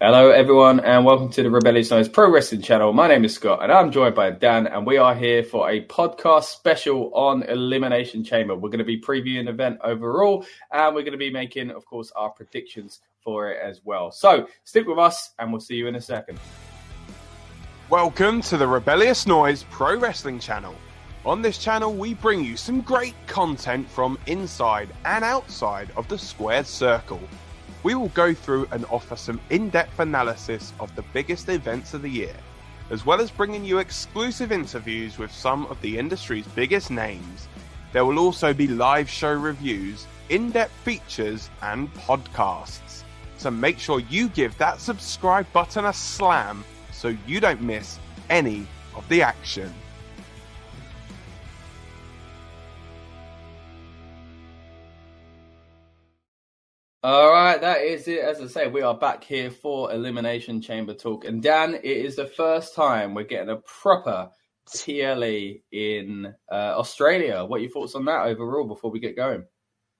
Hello, everyone, and welcome to the Rebellious Noise Pro Wrestling channel. My name is Scott, and I'm joined by Dan, and we are here for a podcast special on Elimination Chamber. We're going to be previewing the event overall, and we're going to be making, of course, our predictions for it as well. So stick with us, and we'll see you in a second. Welcome to the Rebellious Noise Pro Wrestling channel. On this channel, we bring you some great content from inside and outside of the squared circle. We will go through and offer some in depth analysis of the biggest events of the year, as well as bringing you exclusive interviews with some of the industry's biggest names. There will also be live show reviews, in depth features, and podcasts. So make sure you give that subscribe button a slam so you don't miss any of the action. All right, that is it. As I say, we are back here for Elimination Chamber Talk. And Dan, it is the first time we're getting a proper PLE in uh, Australia. What are your thoughts on that overall before we get going?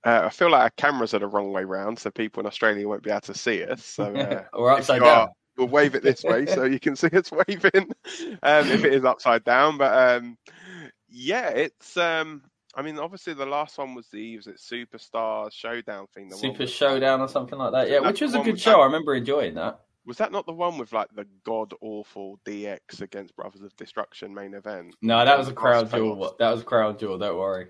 Uh, I feel like our cameras are the wrong way round, so people in Australia won't be able to see us. So, uh, or upside down. Are, we'll wave it this way so you can see us waving um, if it is upside down. But um, yeah, it's um, I mean, obviously the last one was the was it Superstars Showdown thing. The Super Showdown or something like that. Yeah, which was a good show. That, I remember enjoying that. Was that not the one with like the god awful DX against Brothers of Destruction main event? No, that was a Crown Jewel. That was a Crown Jewel. Don't worry.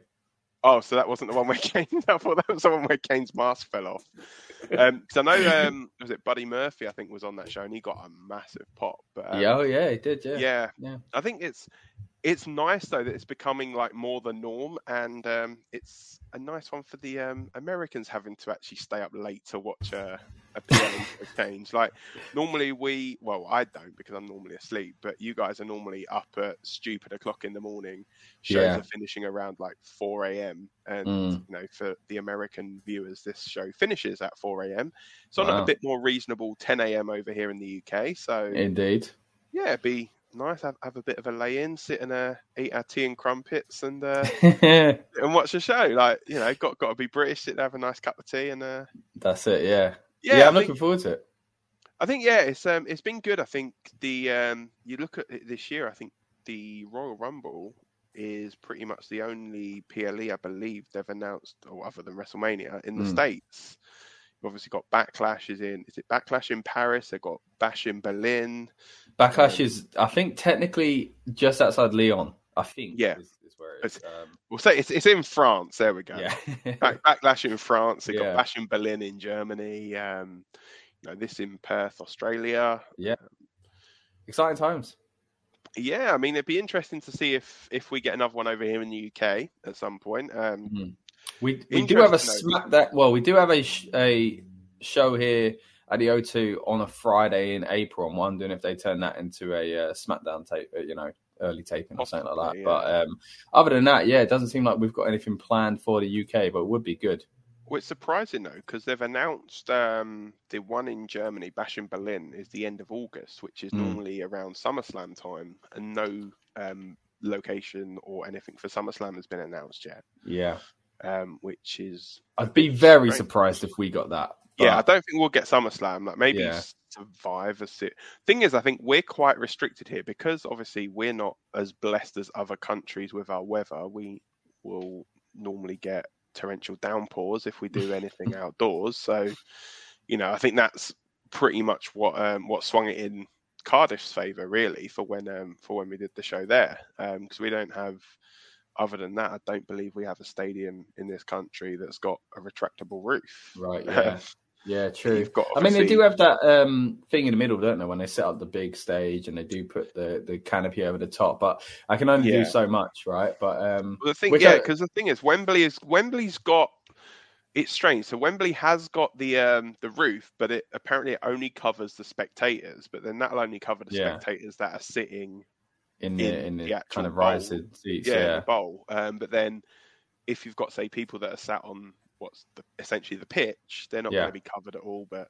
Oh, so that wasn't the one where Kane. I thought that was the one where Kane's mask fell off. Because um, I know, um, was it Buddy Murphy? I think was on that show, and he got a massive pop. But um, yeah, oh yeah, he did. Yeah. yeah, yeah. I think it's it's nice though that it's becoming like more the norm, and um, it's a nice one for the um, Americans having to actually stay up late to watch a, a PLE change. Like normally we, well, I don't because I'm normally asleep, but you guys are normally up at stupid o'clock in the morning. Shows yeah. are finishing around like 4 a.m. And mm. you know, for the American viewers, this show finishes at 4 a.m. So wow. a bit more reasonable 10 a.m. over here in the UK. So indeed, yeah, be nice. Have, have a bit of a lay in, sit and uh, eat our tea and crumpets, and uh, and watch the show. Like you know, got got to be British. Sit and have a nice cup of tea, and uh, that's it. Yeah, yeah. yeah I'm think, looking forward to it. I think yeah, it's um it's been good. I think the um you look at it this year. I think the Royal Rumble is pretty much the only PLE I believe they've announced, or other than WrestleMania, in the mm. states obviously got backlashes in. Is it backlash in Paris? They've got bash in Berlin. Backlash um, is, I think, technically just outside Lyon. I think. Yeah. Is, is where it is. Um, we'll say it's, it's in France. There we go. Yeah. Back, backlash in France. They yeah. got bash in Berlin in Germany. Um, you know, this in Perth, Australia. Yeah. Exciting times. Yeah, I mean, it'd be interesting to see if if we get another one over here in the UK at some point. Um, mm-hmm. We we do have a smack that well we do have a a show here at the O2 on a Friday in April. I'm wondering if they turn that into a uh, SmackDown tape, uh, you know, early taping or something like that. Yeah. But um, other than that, yeah, it doesn't seem like we've got anything planned for the UK, but it would be good. Well, it's surprising though because they've announced um, the one in Germany, Bash in Berlin, is the end of August, which is mm. normally around SummerSlam time, and no um, location or anything for SummerSlam has been announced yet. Yeah, um, which is I'd be very strange. surprised if we got that. But... Yeah, I don't think we'll get SummerSlam. Like maybe yeah. Survivor Sit. Thing is, I think we're quite restricted here because obviously we're not as blessed as other countries with our weather. We will normally get torrential downpours if we do anything outdoors. So, you know, I think that's pretty much what um, what swung it in Cardiff's favour really for when um, for when we did the show there because um, we don't have other than that, I don't believe we have a stadium in this country that's got a retractable roof. Right. Yeah. Yeah. True. I mean, they do have that um, thing in the middle, don't they? When they set up the big stage and they do put the, the canopy over the top, but I can only yeah. do so much, right? But um, well, the thing, yeah, because I... the thing is, Wembley is Wembley's got it's strange. So Wembley has got the um, the roof, but it apparently it only covers the spectators. But then that'll only cover the yeah. spectators that are sitting in the in, in the, the kind of rising seats. Yeah, yeah. The bowl. Um, but then if you've got say people that are sat on what's the, essentially the pitch, they're not yeah. going to be covered at all. But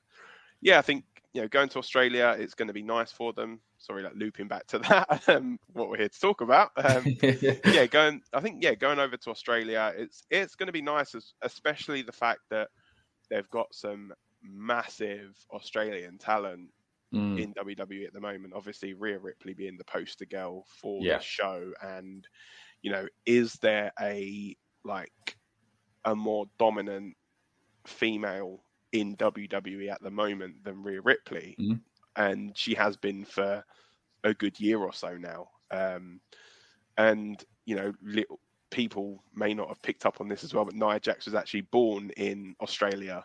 yeah, I think you know going to Australia, it's going to be nice for them. Sorry, like looping back to that, um, what we're here to talk about. Um, yeah, going. I think yeah, going over to Australia, it's it's going to be nice, especially the fact that they've got some massive Australian talent mm. in WWE at the moment. Obviously, Rhea Ripley being the poster girl for yeah. the show, and you know, is there a like a more dominant female in WWE at the moment than Rhea Ripley? Mm. And she has been for a good year or so now. Um, and you know, little people may not have picked up on this as well, but Nia Jax was actually born in Australia.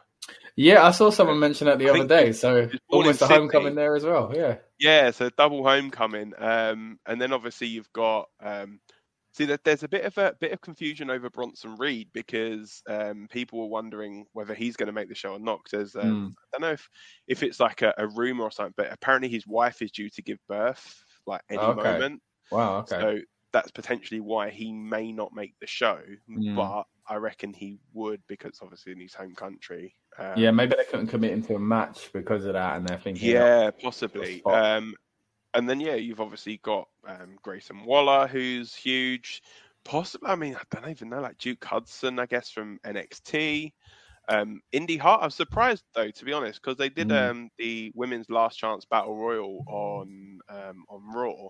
Yeah, I saw someone mention that the I other day. So almost a homecoming there as well. Yeah. Yeah, so double homecoming. Um, and then obviously you've got um, see that there's a bit of a bit of confusion over Bronson Reed because um, people were wondering whether he's going to make the show or not. Because um, mm. I don't know if if it's like a, a rumor or something, but apparently his wife is due to give birth like any okay. moment. Wow. Okay. So that's potentially why he may not make the show, mm. but I reckon he would because obviously in his home country. Um, yeah, maybe they couldn't commit into a match because of that, and they're thinking. Yeah, possibly. Um, and then yeah, you've obviously got um, Grayson Waller, who's huge. Possibly, I mean, I don't even know, like Duke Hudson, I guess from NXT. Um, Indi Hart, I'm surprised though, to be honest, because they did mm. um, the women's last chance battle royal on um, on Raw,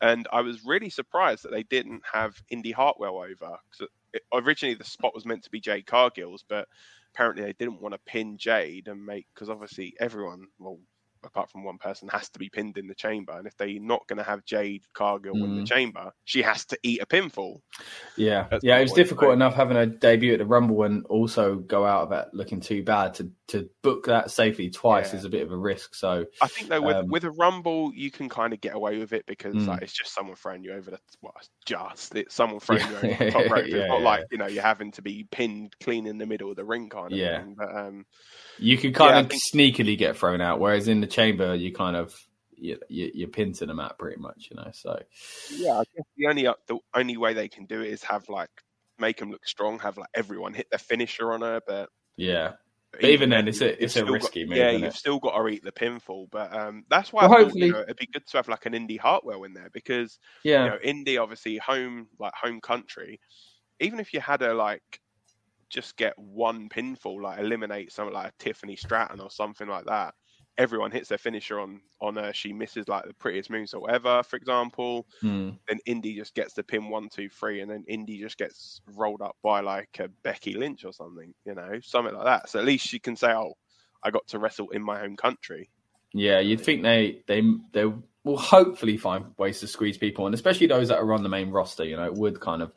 and I was really surprised that they didn't have Indi Hartwell over. Because originally the spot was meant to be Jade Cargill's, but apparently they didn't want to pin Jade and make because obviously everyone, well, apart from one person, has to be pinned in the chamber. And if they're not going to have Jade Cargill mm. in the chamber, she has to eat a pinfall. Yeah, That's yeah, it was difficult enough having a debut at the Rumble and also go out of it looking too bad to to book that safely twice yeah. is a bit of a risk. So I think though with um, with a Rumble you can kind of get away with it because mm. like it's just someone throwing you over the well, just it's someone throwing yeah. you over the top rope. It's yeah, not like you know you're having to be pinned clean in the middle of the ring kind of yeah. thing. But um, you can kind of think... sneakily get thrown out, whereas in the chamber you kind of you, you, you're pinned to the mat pretty much, you know. So yeah, I guess the only the only way they can do it is have like make them look strong, have like everyone hit their finisher on her, but yeah, even, even then, it's a it's a risky got, move. Yeah, you've it? still got to eat the pinfall, but um, that's why well, hopefully you know, it'd be good to have like an Indi Hartwell in there because yeah, you know, Indi obviously home like home country. Even if you had a like just get one pinfall, like eliminate something like a Tiffany Stratton or something like that, everyone hits their finisher on on her. She misses like the prettiest moonsault ever, for example. Mm. Then Indi just gets the pin one, two, three, and then Indi just gets rolled up by like a Becky Lynch or something, you know, something like that. So at least she can say, "Oh, I got to wrestle in my home country." Yeah, you'd think they they they will hopefully find ways to squeeze people, and especially those that are on the main roster. You know, it would kind of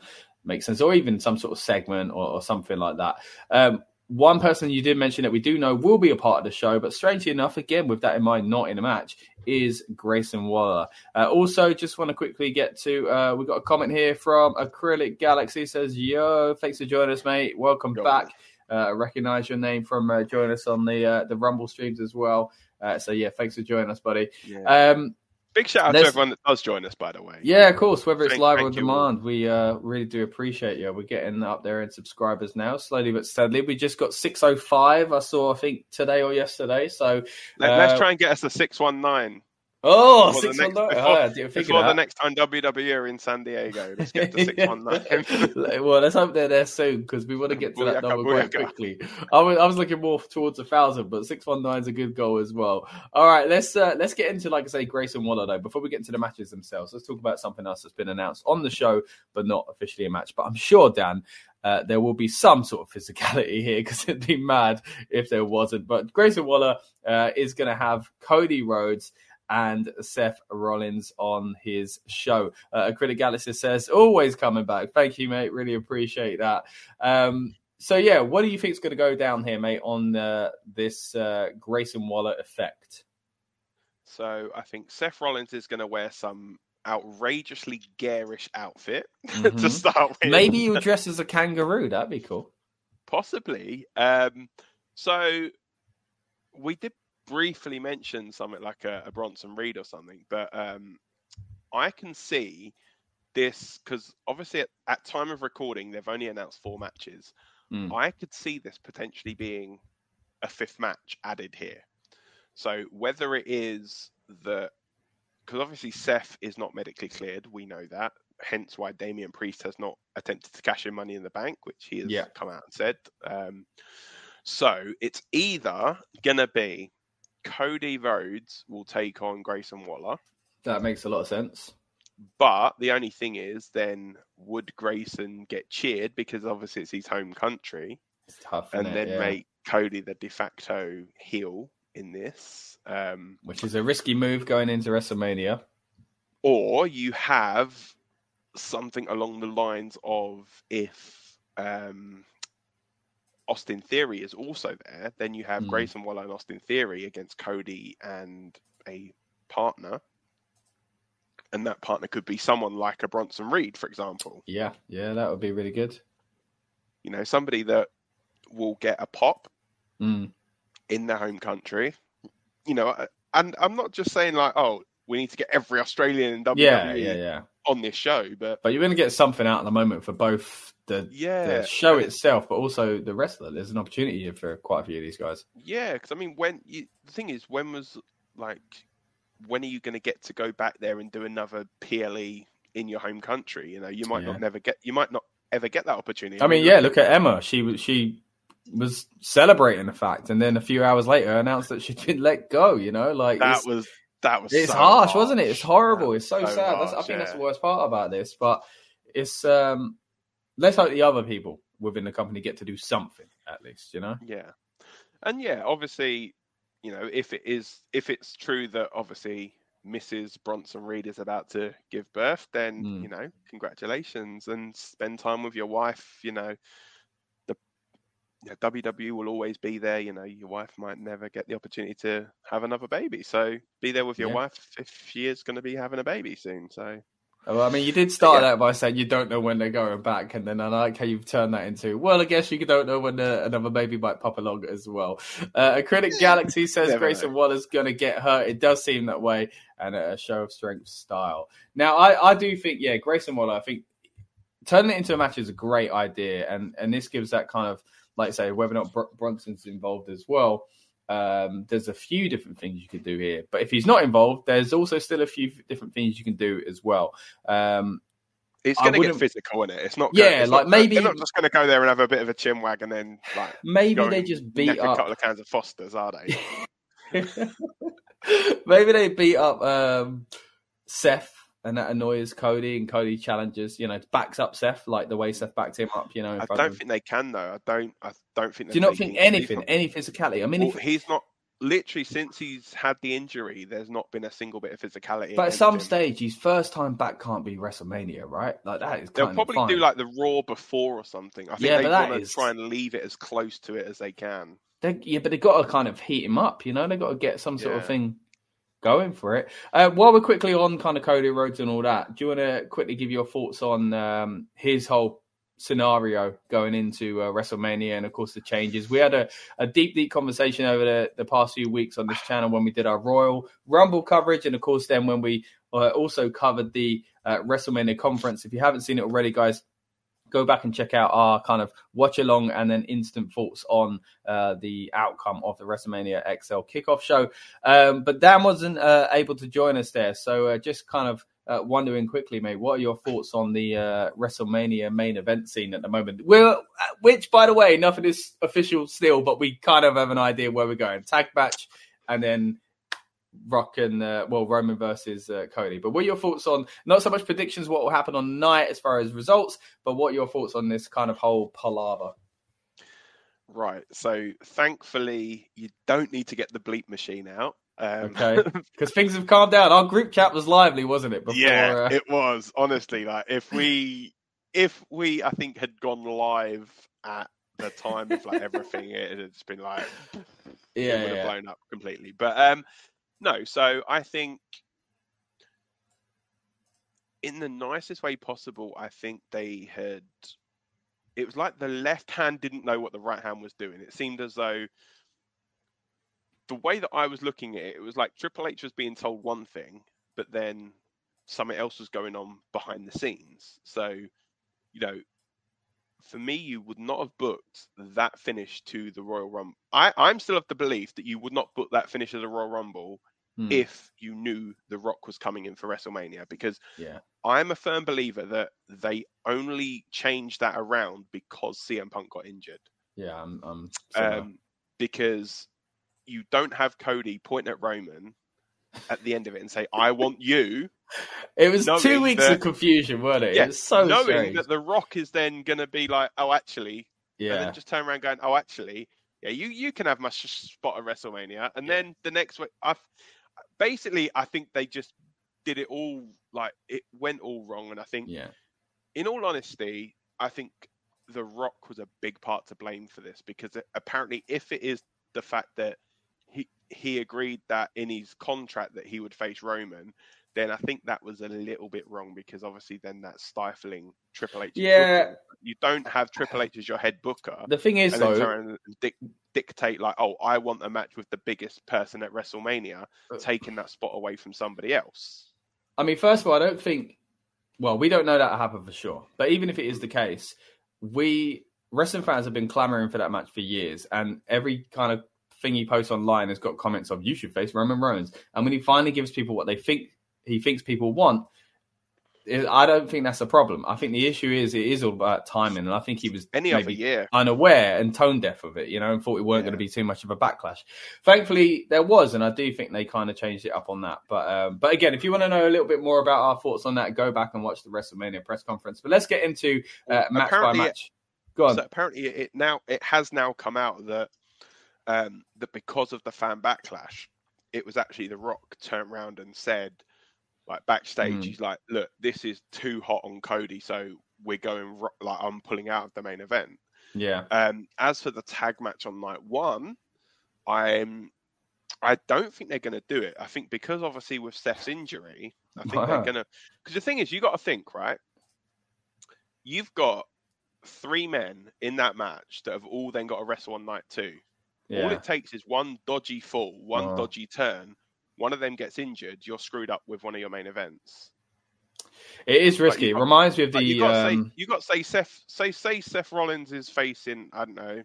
make sense, or even some sort of segment or, or something like that. Um, one person you did mention that we do know will be a part of the show, but strangely enough, again, with that in mind, not in a match, is Grayson Waller. Uh, also, just want to quickly get to, uh, we got a comment here from Acrylic Galaxy says, Yo, thanks for joining us, mate. Welcome back. Uh, recognize your name from uh, joining us on the uh, the Rumble streams as well. Uh, so yeah, thanks for joining us, buddy. Yeah. Um, Big shout out to everyone that does join us, by the way. Yeah, of course. Whether it's thank, live or on demand, we uh, really do appreciate you. We're getting up there in subscribers now, slowly but steadily. We just got 605, I saw, I think, today or yesterday. So Let, us uh, try and get us a 619. Oh, six one nine. Before, oh, before the next time WWE are in San Diego, let's get to six one nine. well, let's hope they're there soon because we want to get to that number quite quickly. I was, I was looking more towards a thousand, but six one nine is a good goal as well. All right, let's uh, let's get into like I say, Grayson Waller though. Before we get into the matches themselves, let's talk about something else that's been announced on the show, but not officially a match. But I'm sure Dan. Uh, there will be some sort of physicality here because it'd be mad if there wasn't. But Grayson Waller uh, is going to have Cody Rhodes and Seth Rollins on his show. Uh, Acrylic says, always coming back. Thank you, mate. Really appreciate that. Um, so, yeah, what do you think is going to go down here, mate, on uh, this uh, Grayson Waller effect? So, I think Seth Rollins is going to wear some outrageously garish outfit mm-hmm. to start with. Maybe you dress as a kangaroo. That'd be cool. Possibly. Um, so, we did briefly mentioned something like a, a Bronson Reed or something, but um, I can see this because obviously at, at, time of recording they've only announced four matches. Mm. I could see this potentially being a fifth match added here. So whether it is that because obviously Seth is not medically cleared, we know that. Hence why Damian Priest has not attempted to cash in money in the bank, which he has yeah. come out and said. Um, so it's either gonna be Cody Rhodes will take on Grayson Waller. That makes a lot of sense. But the only thing is, then would Grayson get cheered because obviously it's his home country, It's tough, and then Yeah. make Cody the de facto heel in this? Um, which is a risky move going into WrestleMania. or you have something along the lines of if um, Austin Theory is also there, then you have Hmm. Grayson Waller and Austin Theory against Cody and a partner. And that partner could be someone like a Bronson Reed, for example. Yeah, yeah, that would be really good. You know, somebody that will get a pop Mm. in their home country. You know, and I'm not just saying like, oh, we need to get every Australian in WWE Yeah, yeah, yeah. On this show, but But you're going to get something out at the moment for both the, yeah, the show itself, but also the wrestler. There's an opportunity here for quite a few of these guys. Yeah, because I mean, when you, the thing is, when was like, when are you going to get to go back there and do another PLE in your home country? You know, you might Yeah. not never get, you might not ever get that opportunity. I mean, yeah, look at Emma. She was she was celebrating the fact, and then a few hours later announced that she'd been let go. You know, like that was that was it's so harsh, wasn't it? It's horrible. It's so, was sad. That's, I harsh, think that's the worst part about this. But it's um, let's hope the other people within the company get to do something at least. You know. Yeah, and yeah, obviously, you know, if it is, if it's true that obviously Mrs. Bronson Reed is about to give birth, then Mm. you know, congratulations and spend time with your wife. You know, know, WWE will always be there. You know, your wife might never get the opportunity to have another baby, so be there with your Yeah. wife if she is going to be having a baby soon. So Well, I mean, you did start Yeah. out by saying you don't know when they're going back, and then I like how you've turned that into, well, I guess you don't know when uh, another baby might pop along as well. Uh, Acrylic Galaxy says Grayson. Waller's going to get hurt. It does seem that way, and a show of strength style. Now, I, I do think, yeah, Grayson Waller, I think turning it into a match is a great idea, and, and this gives that kind of, like I say, whether or not Br- Bronson's involved as well. Um, there's a few different things you could do here, but if he's not involved, there's also still a few different things you can do as well. Um, it's going to get physical, isn't it? It's not. Yeah, it's like not, maybe- they're not just going to go there and have a bit of a chin wag and then like maybe they just beat neck a couple of cans of Fosters, are they? maybe they beat up um, Seth, and that annoys Cody, and Cody challenges, you know, backs up Seth like the way Seth backed him up. You know, I don't think they can though. I don't. I don't think. Do you not think anything, not- any physicality? I mean, well, if, he's not literally since he's had the injury. There's not been a single bit of physicality. but at some him. stage, his first time back can't be WrestleMania, right? Like that is they'll probably fine. do like the Raw before or something. I think Yeah, they want to is- try and leave it as close to it as they can. They, yeah, but they've got to kind of heat him up, you know. They've got to get some sort of thing going for it. Uh, while we're quickly on kind of Cody Rhodes and all that, do you want to quickly give your thoughts on um, his whole scenario going into uh, WrestleMania and of course the changes? We had a, a deep, deep conversation over the, the past few weeks on this channel when we did our Royal Rumble coverage, and of course then when we uh, also covered the uh, WrestleMania conference. If you haven't seen it already, guys go back and check out our kind of watch along and then instant thoughts on uh, the outcome of the WrestleMania XL kickoff show. Um, but Dan wasn't uh, able to join us there, so uh, just kind of. Uh, wondering quickly, mate, what are your thoughts on the uh, WrestleMania main event scene at the moment? Well, uh, which, by the way, nothing is official still, but we kind of have an idea where we're going. Tag match, and then Rock and uh, well Roman versus uh, Cody. But what are your thoughts on not so much predictions what will happen on night as far as results, but what are your thoughts on this kind of whole palaver? Right. So thankfully, you don't need to get the bleep machine out. Um, Okay. Because things have calmed down. Our group chat was lively, wasn't it? Before, yeah, uh, it was honestly like if we if we I think had gone live at the time of like everything, it had just been like yeah, it would have yeah. blown up completely. But um, no, so I think in the nicest way possible, I think they had. It was like the left hand didn't know what the right hand was doing. It seemed as though the way that I was looking at it, it was like Triple H was being told one thing, but then something else was going on behind the scenes. So, you know, for me, you would not have booked that finish to the Royal Rumble. I, I'm still of the belief that you would not book that finish of the Royal Rumble Hmm, if you knew The Rock was coming in for WrestleMania, because yeah. I'm a firm believer that they only changed that around because CM Punk got injured. Yeah, I'm, I'm. Um, because you don't have Cody point at Roman at the end of it and say, "I want you." It was two weeks that, of confusion, weren't it? Yeah, it was so knowing strange. that the Rock is then going to be like, "Oh, actually," yeah, and then just turn around going, "Oh, actually." Yeah, you, you can have my spot at WrestleMania, and yeah. then the next week, I basically I think they just did it all like it went all wrong, and I think, yeah, in all honesty, I think The Rock was a big part to blame for this because uh, apparently, if it is the fact that he he agreed that in his contract that he would face Roman, then I think that was a little bit wrong because obviously then that's stifling Triple H. Yeah, you don't have Triple H as your head booker. The thing is, though, dic- dictate like, oh, I want a match with the biggest person at WrestleMania, uh, taking that spot away from somebody else. I mean, first of all, I don't think. Well, we don't know that happened for sure, but even if it is the case, we wrestling fans have been clamoring for that match for years, and every kind of thing he posts online has got comments of "You should face Roman Reigns," and when he finally gives people what they think he thinks people want, I don't think that's a problem. I think the issue is it is all about timing, and I think he was any other year unaware and tone deaf of it, you know, and thought it weren't yeah. going to be too much of a backlash. Thankfully, there was, and I do think they kind of changed it up on that. But um, but again, if you want to know a little bit more about our thoughts on that, go back and watch the WrestleMania press conference. But let's get into uh, match apparently by match. Go on. So apparently, it now it has now come out that um, that because of the fan backlash, it was actually The Rock turned around and said like backstage, mm. he's like, "Look, this is too hot on Cody, so we're going like I'm pulling out of the main event." Yeah. Um, as for the tag match on night one, I'm I don't think they're going to do it. I think because obviously with Seth's injury, I think they're going to. Because the thing is, you got to think right. You've got three men in that match that have all then got to wrestle on night two. Yeah. All it takes is one dodgy fall, one oh. dodgy turn, one of them gets injured, you're screwed up with one of your main events. It is risky. It reminds me of the. You got, um... say, to say Seth. Say say Seth Rollins is facing I don't know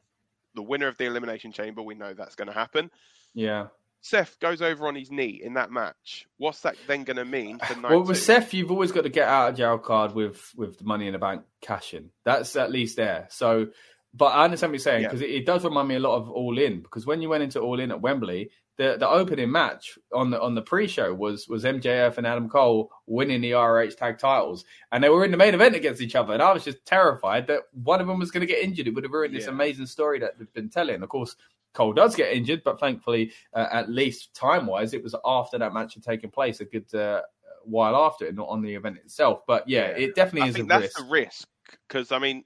the winner of the Elimination Chamber. We know that's going to happen. Yeah. Seth goes over on his knee in that match. What's that then going to mean? well, with two? Seth, you've always got to get out of jail card with with the Money in the Bank cash in. That's at least there. So, but I understand what you're saying because yeah. it, it, does remind me a lot of All In because when you went into All In at Wembley, the the opening match on the on the pre-show was was MJF and Adam Cole winning the ROH tag titles, and they were in the main event against each other, and I was just terrified that one of them was going to get injured. It would have ruined this amazing story that they've been telling. Of course, Cole does get injured, but thankfully, uh, at least time wise, it was after that match had taken place, a good uh, while after it, not on the event itself. But yeah, yeah. it definitely I is think a that's risk. a risk because I mean,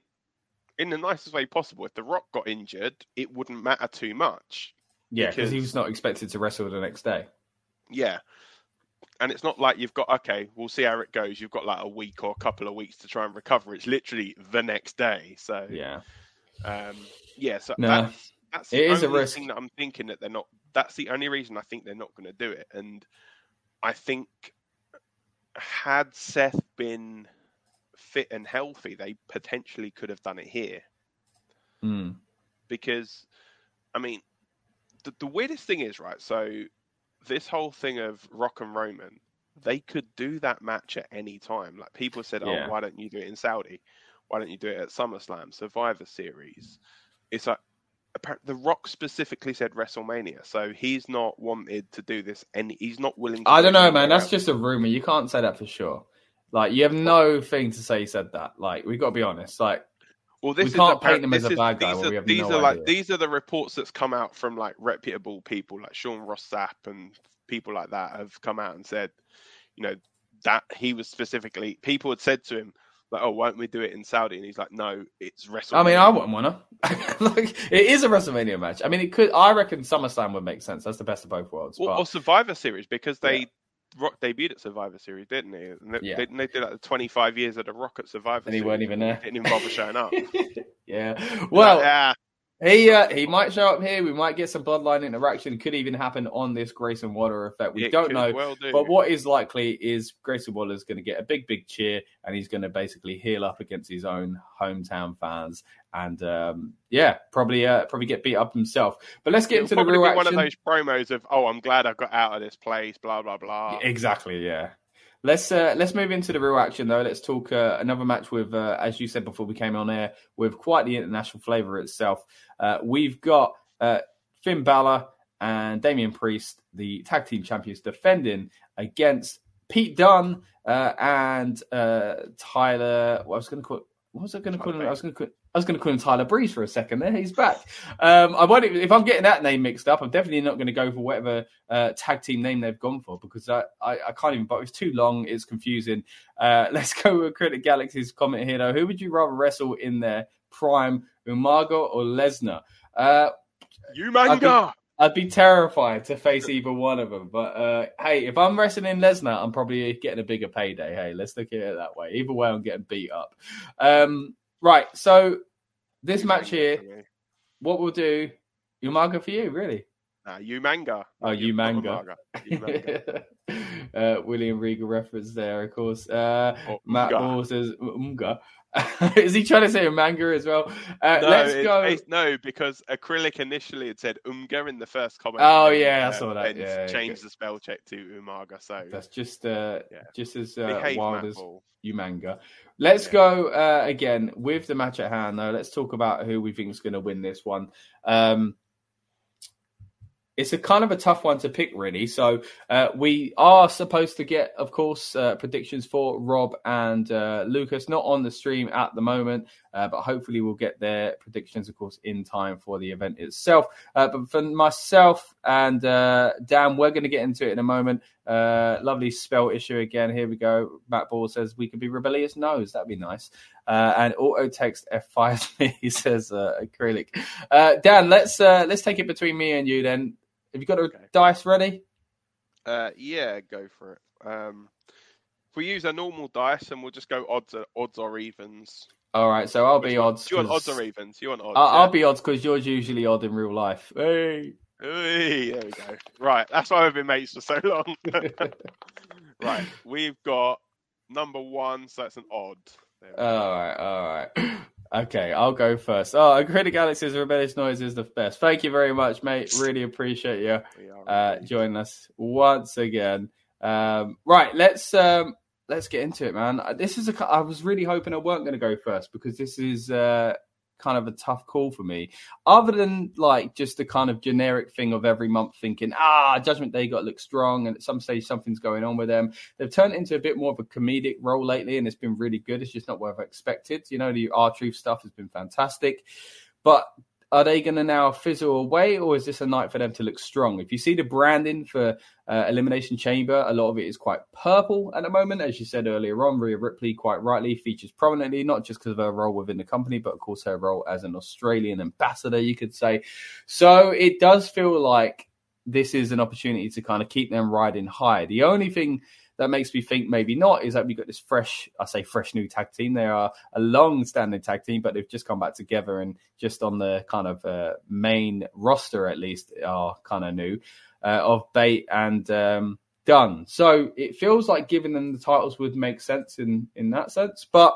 in the nicest way possible, if The Rock got injured, it wouldn't matter too much yeah, because he was not expected to wrestle the next day. Yeah. And it's not like you've got, okay, we'll see how it goes. You've got like a week or a couple of weeks to try and recover. It's literally the next day. So, yeah. Um, yeah, so no, that's, that's the it is only a risk. thing that I'm thinking that they're not, that's the only reason I think they're not going to do it. And I think had Seth been fit and healthy, they potentially could have done it here. Mm. Because, I mean, the, the weirdest thing is right. So this whole thing of Rock and Roman, they could do that match at any time. Like people said, oh, why don't you do it in Saudi? Why don't you do it at SummerSlam, Survivor Series? It's like the Rock specifically said WrestleMania, so he's not wanted to do this, and he's not willing. I don't know, man. That's just a rumor. You can't say that for sure. Like you have no thing to say he said that. Like we've got to be honest. Like well, this we can't is paint them as a bad guy. These are, these no are like these are the reports that's come out from like reputable people, like Sean Ross Sapp and people like that have come out and said, you know, that he was specifically people had said to him like, "Oh, won't we do it in Saudi?" And he's like, "No, it's WrestleMania." I mean, I wouldn't want to. like, it is a WrestleMania match. I mean, it could. I reckon SummerSlam would make sense. That's the best of both worlds. Or, but... or Survivor Series because they yeah. Rock debuted at Survivor Series, didn't he? And they, yeah. they, they did like the 25 years of the Rock at Survivor and he weren't even there. Didn't even bother showing up. yeah. Well, like, yeah. He uh, he might show up here. We might get some bloodline interaction. Could even happen on this Grayson Waller effect. We it don't know. Well do. But what is likely is Grayson Waller is going to get a big, big cheer, and he's going to basically heal up against his own hometown fans, and um, yeah, probably uh, probably get beat up himself. But let's get It'll into the real action. One of those promos of "Oh, I'm glad I got out of this place." Blah blah blah. Exactly. Yeah. Let's uh, let's move into the real action though. Let's talk uh, another match with, uh, as you said before we came on air, with quite the international flavour itself. Uh, we've got uh, Finn Balor and Damian Priest, the tag team champions, defending against Pete Dunne uh, and uh, Tyler. What I was going to call. What was I going to call him? I was going to call. I was going to call him Tyler Breeze for a second. There, he's back. Um, I won't, if I'm getting that name mixed up, I'm definitely not going to go for whatever uh, tag team name they've gone for because I, I, I can't even. But it's too long. It's confusing. Uh, let's go with Critic Galaxy's comment here. Though, who would you rather wrestle in their prime, Umaga or Lesnar? Uh, Umaga. I'd be terrified to face either one of them. But uh, hey, if I'm wrestling in Lesnar, I'm probably getting a bigger payday. Hey, let's look at it that way. Either way, I'm getting beat up. Um, right. So this match here, what we'll do, Umaga for you, really? Uh, Umanga. Oh, Umanga. uh, William Regal reference there, of course. Uh, Matt Ball says Umga. Is he trying to say a manga as well? Uh, no, let's go. It's, no, because acrylic initially it said Umga in the first comment. Oh yeah, I saw that. Yeah, changed the spell check to Umaga. So that's just uh, yeah. just as uh, wild as Umanga. Let's yeah. go uh, again with the match at hand, though. Let's talk about who we think is going to win this one. Um, it's a kind of a tough one to pick, really. So uh, we are supposed to get, of course, uh, predictions for Rob and uh, Lucas, not on the stream at the moment, uh, but hopefully we'll get their predictions, of course, in time for the event itself. Uh, but for myself and uh, Dan, we're going to get into it in a moment. lovely spell issue again. Here we go. Matt Ball says we could be rebellious nose. That'd be nice. and auto text F5 me, he says acrylic. Dan, let's let's take it between me and you then have you got a okay. dice ready? Uh, yeah, go for it. Um, if we use a normal dice, and we'll just go odds, or, odds or evens. All right, so I'll be odds. Do You want odds or evens? You want odds? I'll, yeah. I'll be odds because you're usually odd in real life. Hey. Hey, there we go. Right, that's why we've been mates for so long. right, we've got number one, so that's an odd. All right, all right. Okay, I'll go first. Oh, Critic Alex's Rebellious Noise is the best. Thank you very much, mate. Really appreciate you uh, joining us once again. Um, right, let's um, let's get into it, man. This is a. I was really hoping I weren't going to go first because this is uh, kind of a tough call for me. Other than like just the kind of generic thing of every month thinking, ah, Judgment Day got look strong, and at some stage something's going on with them. They've turned into a bit more of a comedic role lately, and it's been really good. It's just not what I've expected. You know, the R-Truth stuff has been fantastic, but are they going to now fizzle away, or is this a night for them to look strong? If you see the branding for uh, Elimination Chamber, a lot of it is quite purple at the moment. As you said earlier on, Rhea Ripley quite rightly features prominently, not just because of her role within the company, but of course her role as an Australian ambassador, you could say. So it does feel like this is an opportunity to kind of keep them riding high. The only thing that makes me think maybe not is that we've got this fresh, I say fresh new tag team. They are a long standing tag team, but they've just come back together and just on the kind of uh, main roster at least are kind of new uh, of Bate and um, Dunne. So it feels like giving them the titles would make sense in in that sense, but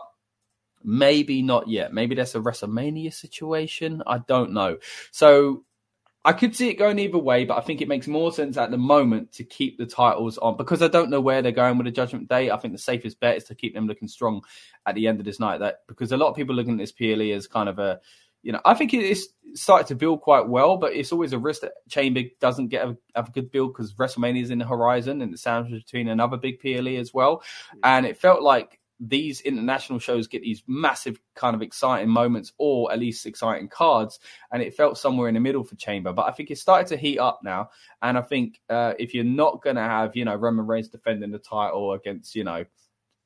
maybe not yet. Maybe that's a WrestleMania situation. I don't know. So I could see it going either way, but I think it makes more sense at the moment to keep the titles on because I don't know where they're going with the Judgment Day. I think the safest bet is to keep them looking strong at the end of this night. That because a lot of people looking at this purely as kind of a, you know, I think it is started to build quite well, but it's always a risk that Chamber doesn't get a, have a good build because WrestleMania is in the horizon and it sounds between another big PLE as well. And it felt like these international shows get these massive kind of exciting moments or at least exciting cards and it felt somewhere in the middle for chamber. But i think it started to heat up now and i think uh, if you're not going to have you know roman reigns defending the title against you know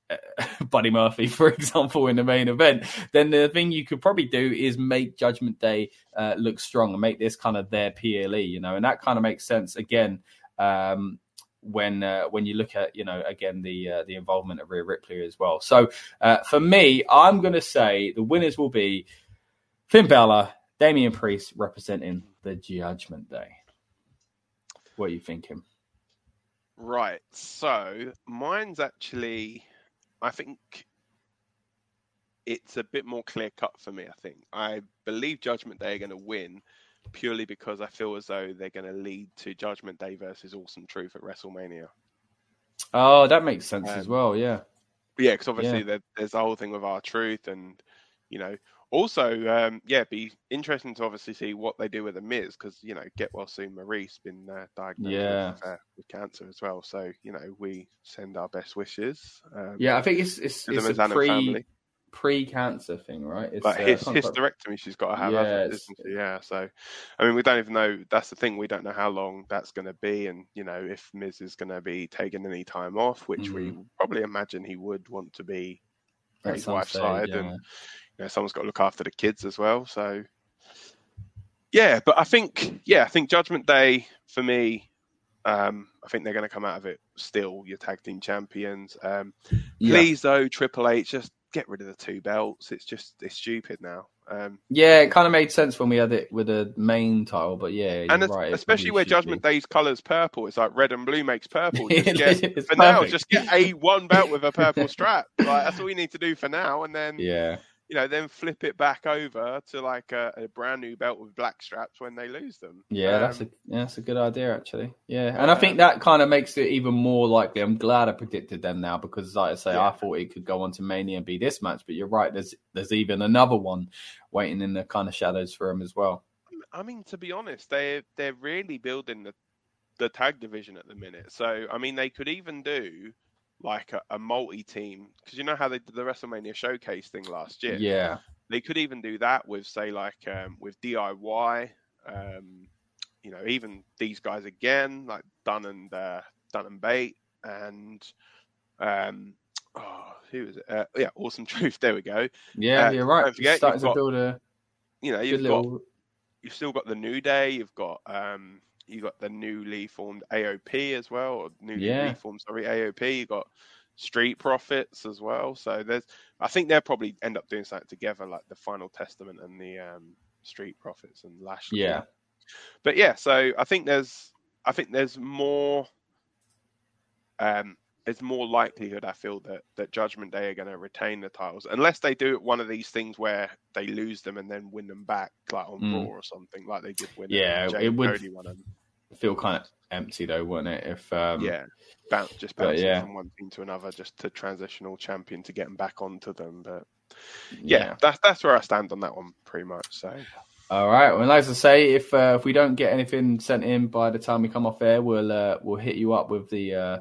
Buddy Murphy, for example, in the main event, then the thing you could probably do is make Judgment Day uh, look strong and make this kind of their PLE, you know, and that kind of makes sense. Again um, when uh, when you look at you know again the uh, the involvement of Rhea Ripley as well. So uh, for me, I'm going to say the winners will be Finn Balor, Damian Priest representing the Judgment Day. What are you thinking? Right. So mine's actually, I think it's a bit more clear cut for me. I think I believe Judgment Day are going to win purely because I feel as though they're going to lead to Judgment Day versus Awesome Truth at WrestleMania. Oh, that makes sense um, as well. Yeah. Yeah, because obviously yeah. There, there's the whole thing with R-Truth, and you know, Also, um, yeah, be interesting to obviously see what they do with the Miz because you know, get well soon. Maryse been uh, diagnosed Yeah. with, uh, with cancer as well, so you know, we send our best wishes. Um, Yeah, I think it's it's, it's a pre family. Pre cancer thing, right? It's But uh, his hysterectomy she's got to have, Yeah, hasn't it, it's- isn't she? Yeah. So, I mean, we don't even know. That's the thing. We don't know how long that's going to be, and you know, if Miz is going to be taking any time off, which we probably imagine he would want to be at at his wife's stage, side, yeah. and you know, someone's got to look after the kids as well. So, yeah, but I think, yeah, I think Judgment Day for me. Um, I think they're going to come out of it still your tag team champions. Um, Yeah. please though, Triple H, just get rid of the two belts. It's just it's stupid now. Um, Yeah, it kind of made sense when we had it with the main title, but yeah, and right, especially where Judgment be. Day's colours purple, it's like red and blue makes purple. Just get, for now, just get a one belt with a purple strap. Like that's all we need to do for now, and then Yeah, you know, then flip it back over to like a, a brand new belt with black straps when they lose them. yeah, that's a Um, yeah, that's a good idea actually. Yeah, and I think that kind of makes it even more likely. I'm glad I predicted them now because, like I say, I thought it could go on to Mania and be this match, but you're right. There's there's even another one waiting in the kind of shadows for him as well. I mean, to be honest, they they're really building the the tag division at the minute. So I mean, they could even do like a, a multi-team because you know how they did the WrestleMania showcase thing last year. Yeah, They could even do that with say like um, with DIY. Um, you know, even these guys again, like Dunne and uh, Dunne and Bate, and um, oh, who is it? Uh, yeah, Awesome Truth. There we go. yeah, Uh, you're right. don't forget, you've to got build a You know, you've got little. you've still got the New Day. You've got um, you got the newly formed AOP as well, or newly Yeah. reformed sorry AOP. You got Street Profits as well. So there's, I think they'll probably end up doing something together, like the Final Testament and the um, Street Profits and Lashley. Yeah. But yeah, so I think there's, I think there's more, um, there's more likelihood I feel that that Judgment Day are going to retain the titles unless they do one of these things where they lose them and then win them back, like on Mm. Raw or something, like they did win. Yeah, Jey it would- Cody won them. Feel kind of empty though, wouldn't it? If um, yeah, bounce, just bouncing yeah. from one team to another, just to transitional champion to get them back onto them. But yeah. yeah, that's that's where I stand on that one, pretty much. So All right. Well, as I say, if uh, if we don't get anything sent in by the time we come off air, we'll uh, we'll hit you up with the uh,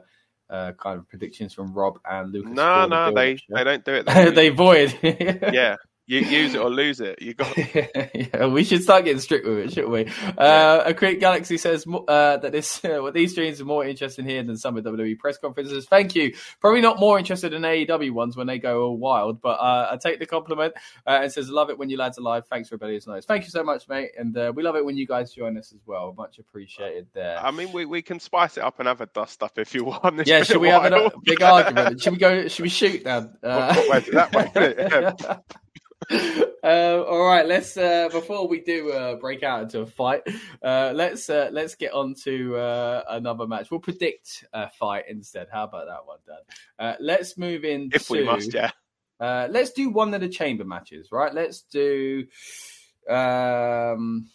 uh, kind of predictions from Rob and Lucas. no, no, they they don't do it. They, they void. yeah, you use it or lose it. You got yeah, we should start getting strict with it, shouldn't we? Uh, Acrylic Galaxy says uh, that this uh, well, these streams are more interesting here than some of WWE press conferences. Thank you. Probably not more interested in AEW ones when they go all wild, but uh, I take the compliment. Uh, and says, "Love it when you lads are live." Thanks, Rebellious Noise. Thank you so much, mate, and uh, we love it when you guys join us as well. Much appreciated there. I mean, we, we can spice it up and have a dust up if you want. It's yeah, should we have a big argument? Should we go? Should we shoot? Well, that way, uh, all right, let's uh, before we do uh, break out into a fight, uh, let's uh, let's get on to uh, another match. We'll predict a fight instead. How about that one, Dan? Uh, let's move in. if we must, yeah. Let's do one of the chamber matches, right? Let's do. Um,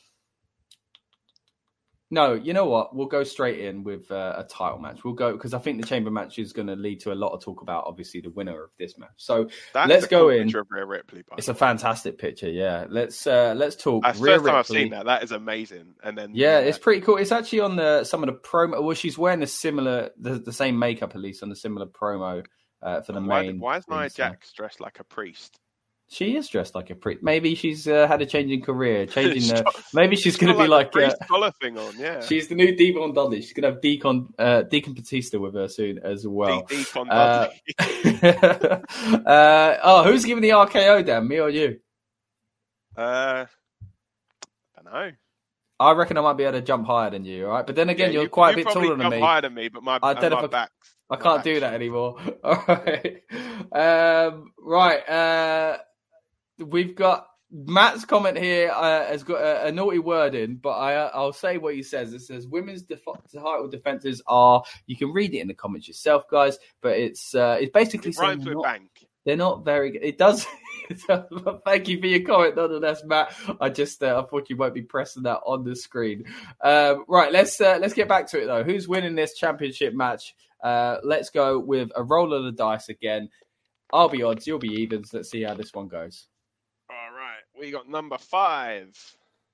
no, you know what? We'll go straight in with uh, a title match. We'll go because I think the chamber match is going to lead to a lot of talk about, obviously, the winner of this match. So That's let's go cool in. picture of Rhea Ripley. It's a fantastic picture. Yeah, let's uh, let's talk. That's the Rhea first time I've seen that. That is amazing. And then Yeah, uh, it's pretty cool. It's actually on the some of the promo. Well, she's wearing a similar, the, the same makeup at least on the similar promo uh, for the why, main. why is Nia Jax dressed like a priest? She is dressed like a priest. Maybe she's uh, had a change in career, changing. The, maybe she's going to be got, like. a uh, thing on. Yeah, she's the new D-Von Dudley. She's going to have Deacon uh, Deacon Batista with her soon as well. D- Deacon Uh, Dudley. uh, oh, who's giving the RKO? Dan, me or you? uh, I don't know. I reckon I might be able to jump higher than you. All right, but then again, Yeah, you're you- quite you a bit taller than me. higher than me, but my, I don't my back's. I can't do that anymore. All right. Um, right. Uh, we've got Matt's comment here uh, has got a, a naughty word in, but I, I'll say what he says. It says women's def- title defenses are. You can read it in the comments yourself, guys. But it's uh, it's basically It saying not- bank. they're not very. good. It does. Thank you for your comment, nonetheless, Matt. I just uh, I thought you won't be pressing that on the screen. Um, right, let's uh, let's get back to it though. Who's winning this championship match? Uh, let's go with a roll of the dice again. I'll be odds, you'll be evens. Let's see how this one goes. We got number five.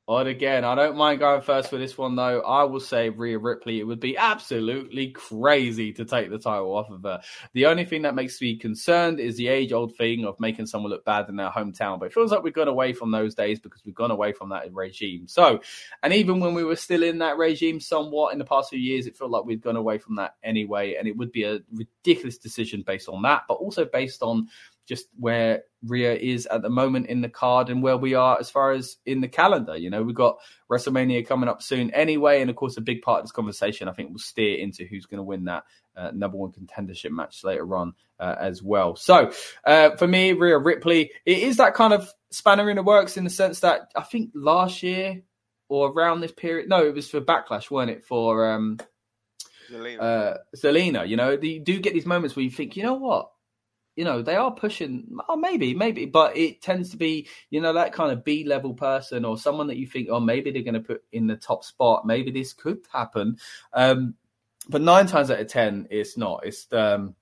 Odd again. I don't mind going first for this one though. I will say Rhea Ripley. It would be absolutely crazy to take the title off of her. The only thing that makes me concerned is the age-old thing of making someone look bad in their hometown. But it feels like we've gone away from those days because we've gone away from that regime. So, and even when we were still in that regime somewhat in the past few years, it felt like we've gone away from that anyway. And it would be a ridiculous decision based on that, but also based on just where Rhea is at the moment in the card and where we are as far as in the calendar. You know, we've got WrestleMania coming up soon anyway. And of course, a big part of this conversation, I think, will steer into who's going to win that uh, number one contendership match later on uh, as well. So uh, for me, Rhea Ripley, it is that kind of spanner in the works in the sense that I think last year or around this period, no, it was for Backlash, weren't it? For um, Zelina. Uh, Zelina, you know, you do get these moments where you think, you know what? You know they are pushing oh maybe maybe but it tends to be you know that kind of b level person or someone that you think oh maybe they're going to put in the top spot maybe this could happen um but nine times out of ten it's not it's um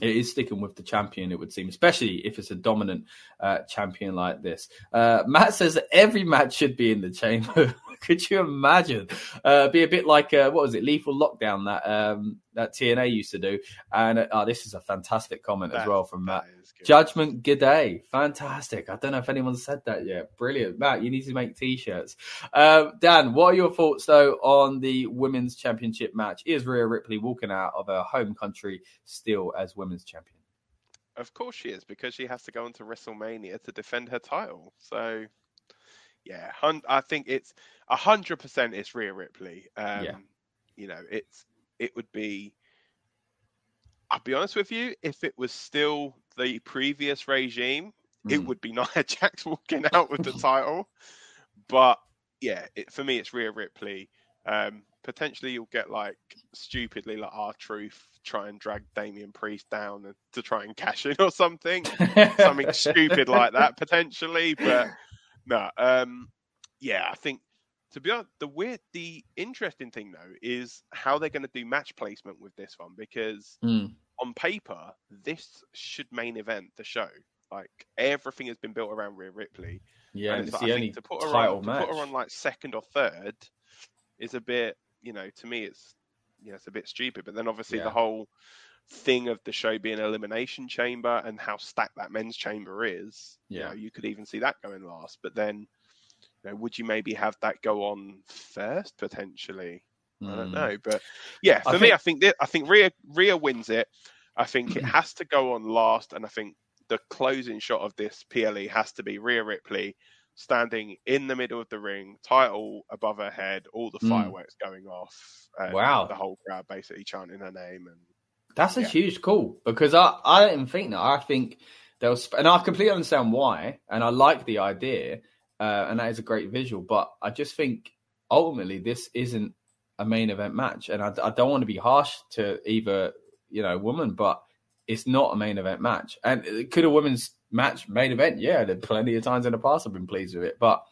it is sticking with the champion, it would seem, especially if it's a dominant uh, champion like this. Uh, Matt says that every match should be in the chamber. Could you imagine? Uh, be a bit like uh, what was it, Lethal Lockdown that um, that TNA used to do. And uh, oh, this is a fantastic comment that, as well from Matt. Judgment G'day, fantastic. I don't know if anyone said that yet. Brilliant, Matt. You need to make t-shirts. Uh, Dan, what are your thoughts though on the women's championship match? Is Rhea Ripley walking out of her home country still as women's champion? Of course she is, because she has to go into WrestleMania to defend her title. So yeah, I think it's a hundred percent. It's Rhea Ripley. Um, yeah. You know, it's it would be. I'll be honest with you. If it was still the previous regime, mm. it would be Nia Jax walking out with the title. But yeah, it, for me, it's Rhea Ripley. Um, potentially, you'll get like stupidly like R-Truth try and drag Damian Priest down to try and cash in or something, something stupid like that potentially. But no, um, yeah, I think to be honest, the weird, the interesting thing though is how they're going to do match placement with this one because mm. on paper this should main event the show. Like everything has been built around Rhea Ripley. Yeah, and it's, it's the only to put her title on, match. To put her on like second or third is a bit, you know, to me it's you know, it's a bit stupid. But then obviously yeah. the whole thing of the show being elimination chamber and how stacked that men's chamber is. Yeah, you, know, you could even see that going last. But then, you know, would you maybe have that go on first potentially? Mm. I don't hmm. know, but yeah, for I me, think... I think that, I think Rhea Rhea wins it. I think it has to go on last, and I think the closing shot of this PLE has to be Rhea Ripley standing in the middle of the ring, title above her head, all the mm. fireworks going off. wow! The whole crowd basically chanting her name and that's a yeah. huge call because I, I didn't think that. I think there was, and I completely understand why, and I like the idea, uh, and that is a great visual. But I just think ultimately this isn't a main event match, and I, I don't want to be harsh to either you know woman, but it's not a main event match. And could a women's match main event? Yeah, there plenty of times in the past I've been pleased with it, but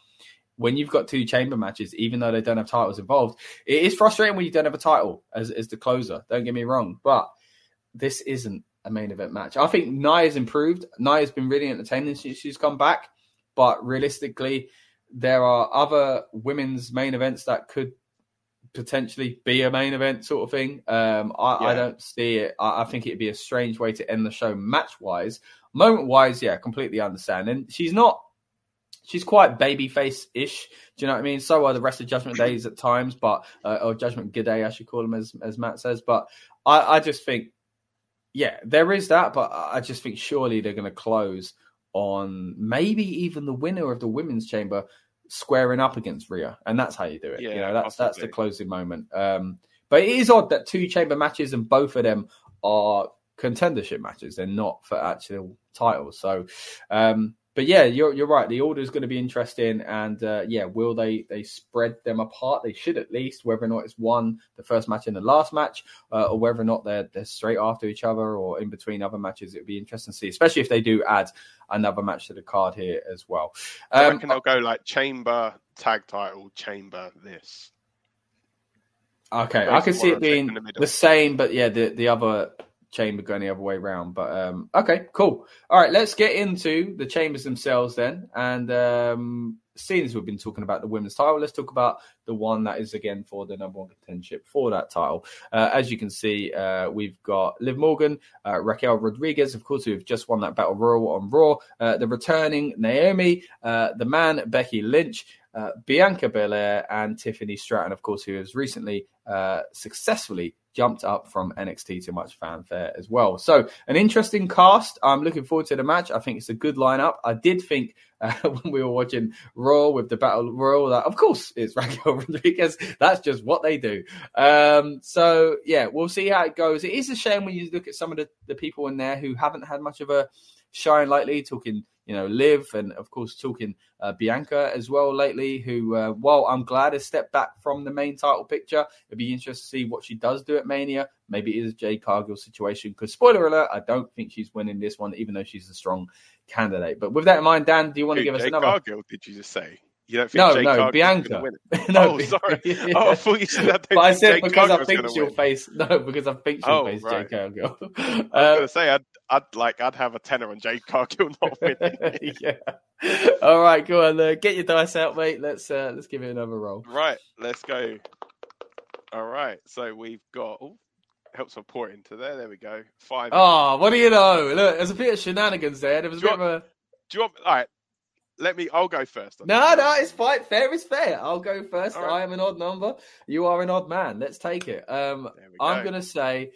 when you've got two chamber matches, even though they don't have titles involved, it is frustrating when you don't have a title as, as the closer. Don't get me wrong, but this isn't a main event match. I think Nia's improved. Nia's been really entertaining since she's come back, but realistically, there are other women's main events that could potentially be a main event sort of thing. Um, I, yeah. I, don't see it. I, I, think it'd be a strange way to end the show match wise. Moment wise, yeah, completely understand. And she's not. She's quite babyface ish. Do you know what I mean? So are the rest of Judgment Days at times, but uh, or Judgment G'day, I should call them as as Matt says. But I, I just think yeah, there is that, but I just think surely they're going to close on maybe even the winner of the women's chamber squaring up against Rhea, and that's how you do it. Yeah, you know, that's possibly. that's the closing moment. Um, but it is odd that two chamber matches and both of them are contendership matches. They're not for actual titles. So um, but yeah, you're you're right. The order is going to be interesting, and uh, yeah, will they they spread them apart? They should at least, whether or not it's one the first match and the last match, uh, or whether or not they're they're straight after each other or in between other matches. It would be interesting to see, especially if they do add another match to the card here as well. Um, I reckon they'll go like chamber tag title, chamber this. Okay, I can see it being the, the, same, but yeah, the the other chamber going the other way around. But um, okay, cool. All right, let's get into the chambers themselves then. And um, seeing as we've been talking about the women's title, let's talk about the one that is again for the number one contendership for that title. Uh, as you can see, uh, we've got Liv Morgan, uh, Raquel Rodriguez, of course, who've just won that battle royal on Raw, uh, the returning Naomi, uh, the man Becky Lynch. Uh, Bianca Belair and Tiffany Stratton, of course, who has recently successfully jumped up from NXT to much fanfare as well. So, an interesting cast. I'm looking forward to the match. I think it's a good lineup. I did think uh, when we were watching Raw with the Battle Royal that, of course, it's Raquel Rodriguez. That's just what they do. Um, so, yeah, we'll see how it goes. It is a shame when you look at some of the, the people in there who haven't had much of a shine lately, talking you know, Liv, and of course talking uh, Bianca as well lately, who, uh, while I'm glad has stepped back from the main title picture, it'd be interesting to see what she does do at Mania. Maybe it is a Jade Cargill situation, because spoiler alert, I don't think she's winning this one, even though she's a strong candidate. But with that in mind, Dan, do you want to give us Jade another? Cargill, did you just say? You don't think no, Jade no, Cargill's Bianca. gonna win it? no, oh, sorry. Oh, I thought you said that. but I said because I Cargill's think she'll win. face no, because I think she'll Oh, face right. Cargill. I was Uh, gonna say I'd, I'd like I'd have a tenner on Jade Cargill not winning. yeah. All right, go on. Uh, get your dice out, mate. Let's uh, let's give it another roll. right, let's go. All right, so we've got. Oh, helps my pour into there. There we go. Five. Oh, what do you know? Look, there's a bit of shenanigans there. There was a Do bit you of a Do you want? All right, let me. I'll go first. no, no. It's fine. Fair is fair. I'll go first. Right. I am an odd number. You are an odd man. Let's take it. Um, I'm go. gonna say,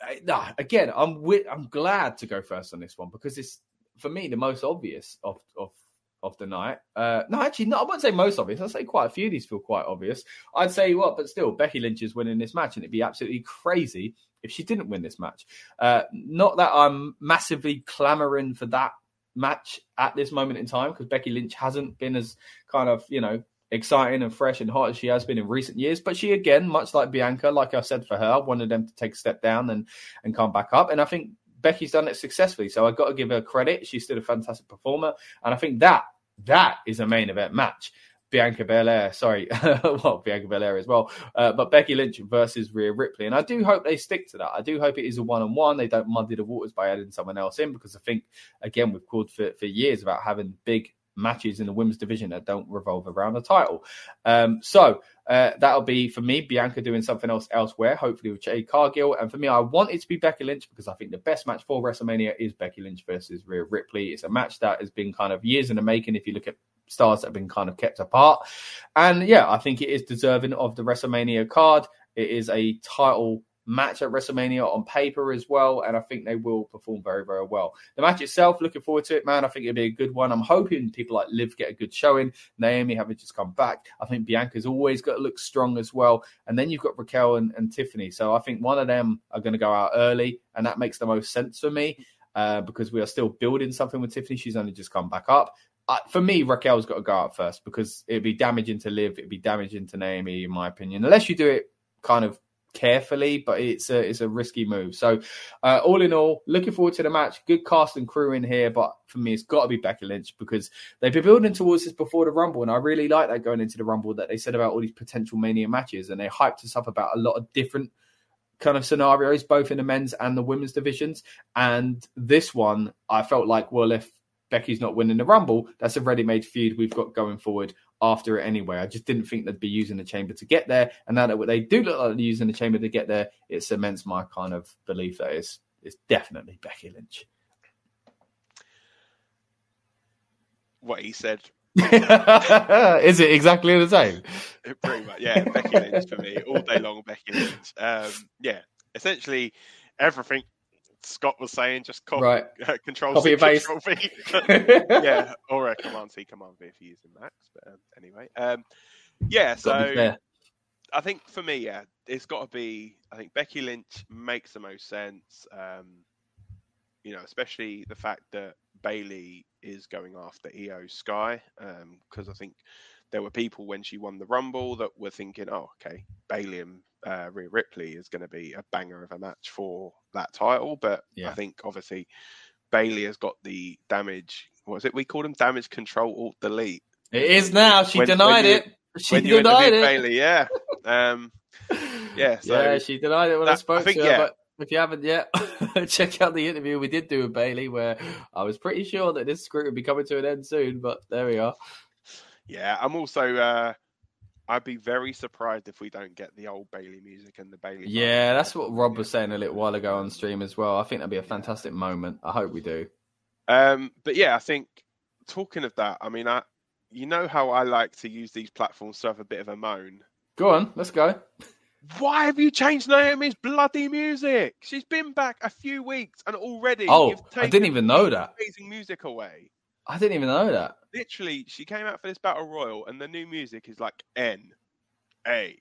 uh, no. Again, I'm with, I'm glad to go first on this one because it's for me the most obvious of of of the night. Uh, no, actually, no. I wouldn't say most obvious. I'd say quite a few of these feel quite obvious. I'd say what, but still, Becky Lynch is winning this match, and it'd be absolutely crazy if she didn't win this match. Uh, not that I'm massively clamoring for that match at this moment in time because Becky Lynch hasn't been as kind of you know exciting and fresh and hot as she has been in recent years. But she again, much like Bianca, like I said for her, wanted them to take a step down and and come back up. And I think Becky's done it successfully. So I've got to give her credit. She's still a fantastic performer, and I think that that is a main event match. Bianca Belair, sorry, well, Bianca Belair as well, uh, but Becky Lynch versus Rhea Ripley. And I do hope they stick to that. I do hope it is a one on one. They don't muddy the waters by adding someone else in because I think, again, we've called for, for years about having big matches in the women's division that don't revolve around the title. Um, so uh, that'll be for me, Bianca doing something else elsewhere, hopefully with Jade Cargill. And for me, I want it to be Becky Lynch because I think the best match for WrestleMania is Becky Lynch versus Rhea Ripley. It's a match that has been kind of years in the making if you look at stars that have been kind of kept apart. And yeah, I think it is deserving of the WrestleMania card. It is a title match at WrestleMania on paper as well, and I think they will perform very, very well. The match itself, looking forward to it, man. I think it'll be a good one. I'm hoping people like Liv get a good showing. Naomi having just come back. I think Bianca's always got to look strong as well. And then you've got Raquel and, and Tiffany. So I think one of them are going to go out early, and that makes the most sense for me. Uh, because we are still building something with Tiffany. She's only just come back up. For me, Raquel's got to go out first because it'd be damaging to Liv. It'd be damaging to Naomi, in my opinion, unless you do it kind of carefully. But it's a it's a risky move. So, uh, all in all, looking forward to the match. Good cast and crew in here, but for me, it's got to be Becky Lynch because they've been building towards this before the Rumble, and I really like that going into the Rumble that they said about all these potential Mania matches, and they hyped us up about a lot of different kind of scenarios, both in the men's and the women's divisions. And this one, I felt like, well, if Becky's not winning the Rumble, that's a ready-made feud we've got going forward after it anyway. I just didn't think they'd be using the chamber to get there, and now that they do look like they're using the chamber to get there, it cements my kind of belief that it's it's definitely Becky Lynch. What he said, Is it exactly the same? pretty much. Yeah, Becky Lynch for me, all day long. Becky Lynch. Um, yeah, essentially everything Scott was saying, just copy, Right. uh, control Copy C, control V. yeah, or a command C, command V if you're using Macs. But um, anyway, um, yeah. So. I think for me, yeah, it's got to be. I think Becky Lynch makes the most sense. Um, you know, especially the fact that Bayley is going after IYO SKY, because I think there were people when she won the Rumble that were thinking, oh, okay, Bayley and uh, Rhea Ripley is going to be a banger of a match for that title. But Yeah. I think obviously Bayley has got the damage. What was it? We called him damage control alt delete. It is now. She When- denied when you- it. She denied it. Bayley, yeah. Um, yeah, so yeah, she denied it when I spoke I think, to her. yeah. But if you haven't yet, check out the interview we did do with Bayley, where I was pretty sure that this script would be coming to an end soon. But there we are. Yeah, I'm also. Uh, I'd be very surprised if we don't get the old Bayley music and the Bayley. Yeah, that's what Rob was saying a little while ago on stream as well. I think that'd be a fantastic moment. I hope we do. Um, but yeah, I think talking of that, I mean, I, you know how I like to use these platforms to have a bit of a moan. Go on, let's go. Why have you changed Naomi's bloody music? She's been back a few weeks and already. Oh, I didn't even know that. Amazing music away. I didn't even know that. Literally, she came out for this battle royal, and the new music is like N, A,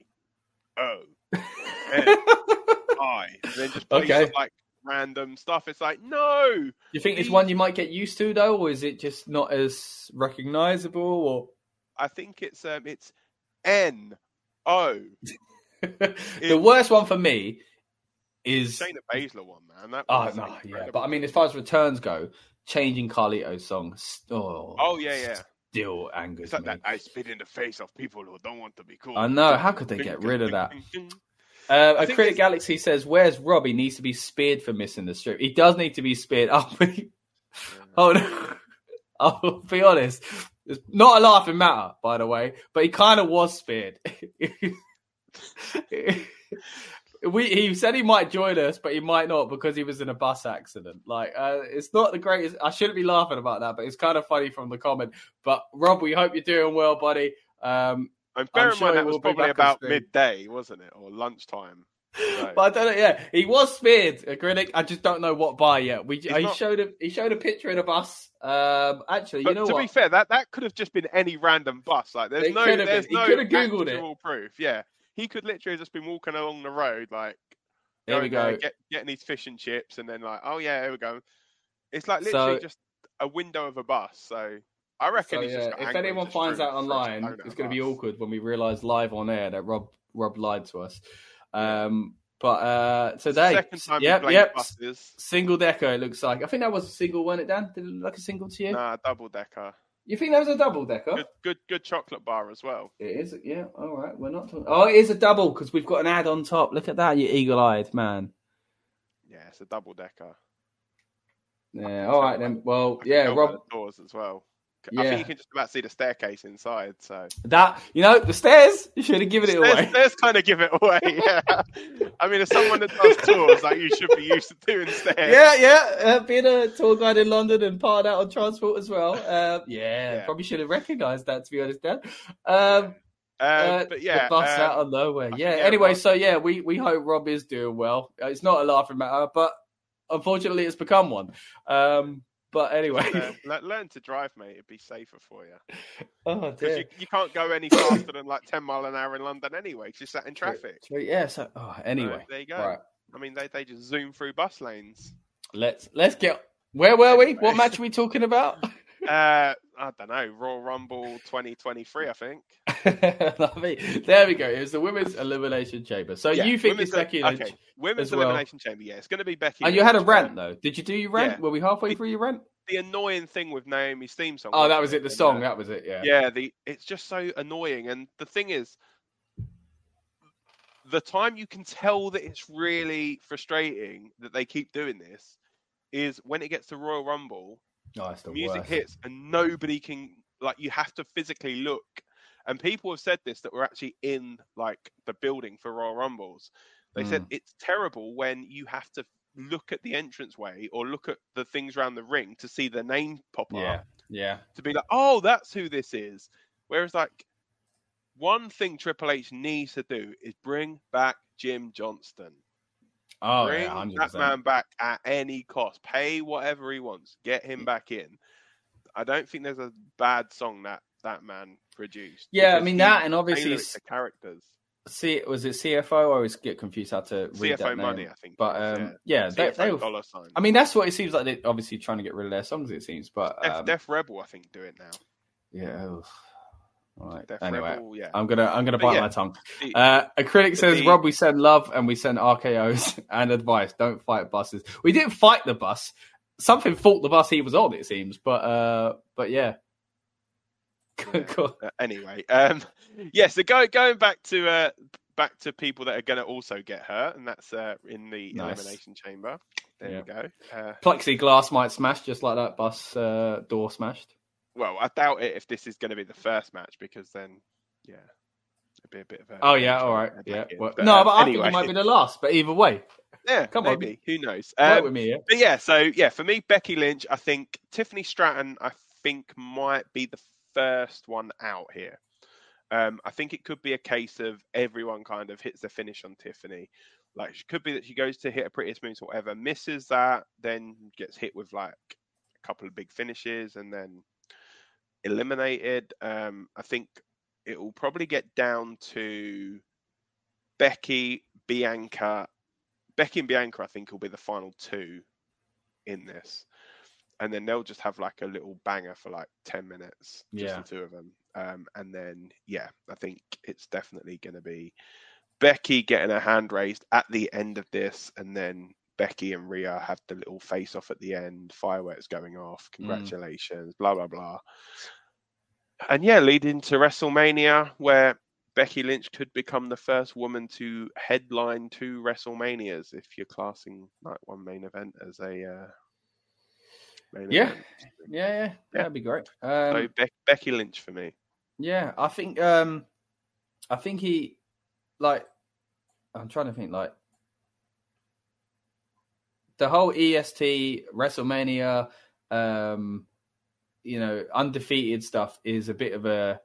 O, N, I, and then just plays Okay. like random stuff. It's like no, You think it's one you might get used to though, or is it just not as recognizable? Or I think it's um, it's N, O. the worst one for me is Shayna Baszler one, man. That oh was no, yeah. But I mean, as far as returns go, changing Carlito's song, oh, oh yeah, yeah. still angers It's like me. that I spit in the face of people who don't want to be cool. I know. How could they get rid of that? Uh, Acrylic Galaxy says, "Where's Rob? He needs to be speared for missing the strip. He does need to be speared." Oh, oh no. I'll be honest. It's not a laughing matter, by the way, but he kind of was speared. we he said he might join us, but he might not because he was in a bus accident. Like, uh, it's not the greatest. I shouldn't be laughing about that, but it's kind of funny from the comment. But Rob, we hope you're doing well, buddy. Um, And bear I'm in sure mind that was probably about midday, wasn't it, or lunchtime? Right. But I don't know. Yeah, he was speared. Acrylic. I just don't know what by yet. We he not- showed a he showed a picture in a bus. Um, actually, But you know to what? be fair, that, that could have just been any random bus. Like, there's It no, there's been. He no could have Googled it. proof. Yeah, he could literally have just been walking along the road, like there we there, go. get, getting these fish and chips, and then like, oh yeah, here we go. It's like So- literally just a window of a bus. So I reckon So, he's just yeah, if anyone finds out online, it's going to be awkward when we realise live on air that Rob Rob lied to us. Um, but uh, today, Second time yep, yep, buses. single decker. It looks like. I think that was a single, wasn't it, Dan? Did it look like a single to you? Nah, double decker. You think that was a double decker? Good, good, good chocolate bar as well. It is. Yeah. All right. We're not. Talking... Oh, it is a double because we've got an ad on top. Look at that, you eagle-eyed man. Yeah, it's a double decker. Yeah. All right then. Well, yeah, Rob. doors as well. I Yeah. think you can just about see the staircase inside. So That you know the stairs. You should have given it away. stairs kind of give it away. Yeah, I mean, as someone that does tours, like you should be used to doing stairs. Yeah, yeah. Uh, being a tour guide in London and part out on transport as well. Uh, yeah, Yeah. probably should have recognised that to be honest, Dan. Um, Um, uh, but yeah, the bus out of nowhere. Yeah. yeah, Anyway, Rob- so yeah, we we hope Rob is doing well. Uh, It's not a laughing matter, but unfortunately, it's become one. Um, but anyway, uh, le- learn to drive, mate. It'd be safer for you oh because dear. you, you can't go any faster than like ten mile an hour in London anyway. 'cause you're sat in traffic. So, yeah. So oh, So, anyway, there you go. right. I mean, they, they just zoom through bus lanes. Let's let's get. Where were we? What match are we talking about? Uh, I don't know. Royal Rumble 2023, I think. There we go. It was the women's elimination chamber. So Yeah, you think women's it's Becky Lynch? Okay, women's well. elimination chamber. Yeah, it's going to be Becky. And you had a Lynch, rant though. Did you do your rant? yeah. Were we halfway through your rant? The annoying thing with Naomi's theme song. Oh, that wasn't it. The song. uh, That was it. Yeah. yeah, the it's just so annoying. And the thing is, the time you can tell that it's really frustrating that they keep doing this is when it gets to Royal Rumble. Oh, music worst. hits and nobody can like you have to physically look and people have said this that were actually in like the building for royal rumbles they said Mm. it's terrible when you have to look at the entranceway or look at the things around the ring to see the name pop Yeah. up Yeah. to be like oh that's who this is whereas like one thing triple h needs to do is bring back jim johnston Oh, Bring yeah. That man back at any cost. Pay whatever he wants. Get him back in. I don't think there's a bad song that that man produced. Yeah, I mean that, and obviously tailored it s- the characters. See, was it CFO? I always get confused how to read that CFO name. money, I think. But um, yeah, yeah. they, they were, dollar sign. I mean, that's what it seems like. They're obviously trying to get rid of their songs. It seems, but Def, um, Def Rebel, I think, do it now. yeah. All right. Def Anyway, Rebel, yeah. I'm gonna I'm gonna But bite yeah, my tongue. the- Uh, Acrylic says, the- Rob, we send love and we send RKOs and advice. Don't fight buses. We didn't fight the bus. Something fault the bus he was on, it seems. But uh, but yeah. Yeah. Cool. Uh, anyway, um, yeah. So go, going back to uh, back to people that are going to also get hurt, and that's uh, in the Nice. elimination chamber. There Yeah. you go. Uh, Plexiglass might smash just like that bus uh, door smashed. Well, I doubt it if this is going to be the first match because then, yeah, it'd be a bit of a. Oh yeah, all right, yeah. Well, But, no, uh, but I anyway, think it might be the last. But either way, yeah, come on. maybe. Who knows? Um, with me. Yeah. But yeah, so yeah, for me, Becky Lynch, I think Tiffany Stratton, I think might be the first one out here. Um, I think it could be a case of everyone kind of hits the finish on Tiffany. Like, it could be that she goes to hit a prettiest moves or whatever, misses that, then gets hit with like a couple of big finishes, and then eliminated. Um, I think it will probably get down to Becky, Bianca, Becky and Bianca. I think will be the final two in this, and then they'll just have like a little banger for like ten minutes, just Yeah. the two of them. Um, and then yeah, I think it's definitely going to be Becky getting her hand raised at the end of this, and then Becky and Rhea have the little face off at the end, fireworks going off, congratulations, blah blah blah. And yeah, leading to WrestleMania, where Becky Lynch could become the first woman to headline two WrestleManias, if you're classing like one main event as a uh, main Yeah. event. Yeah, yeah, Yeah. that'd be great. So Um, Be- Becky Lynch for me. yeah, I think. Um, I think he, like, I'm trying to think, like, the whole EST WrestleMania, um, you know, undefeated stuff is a bit of a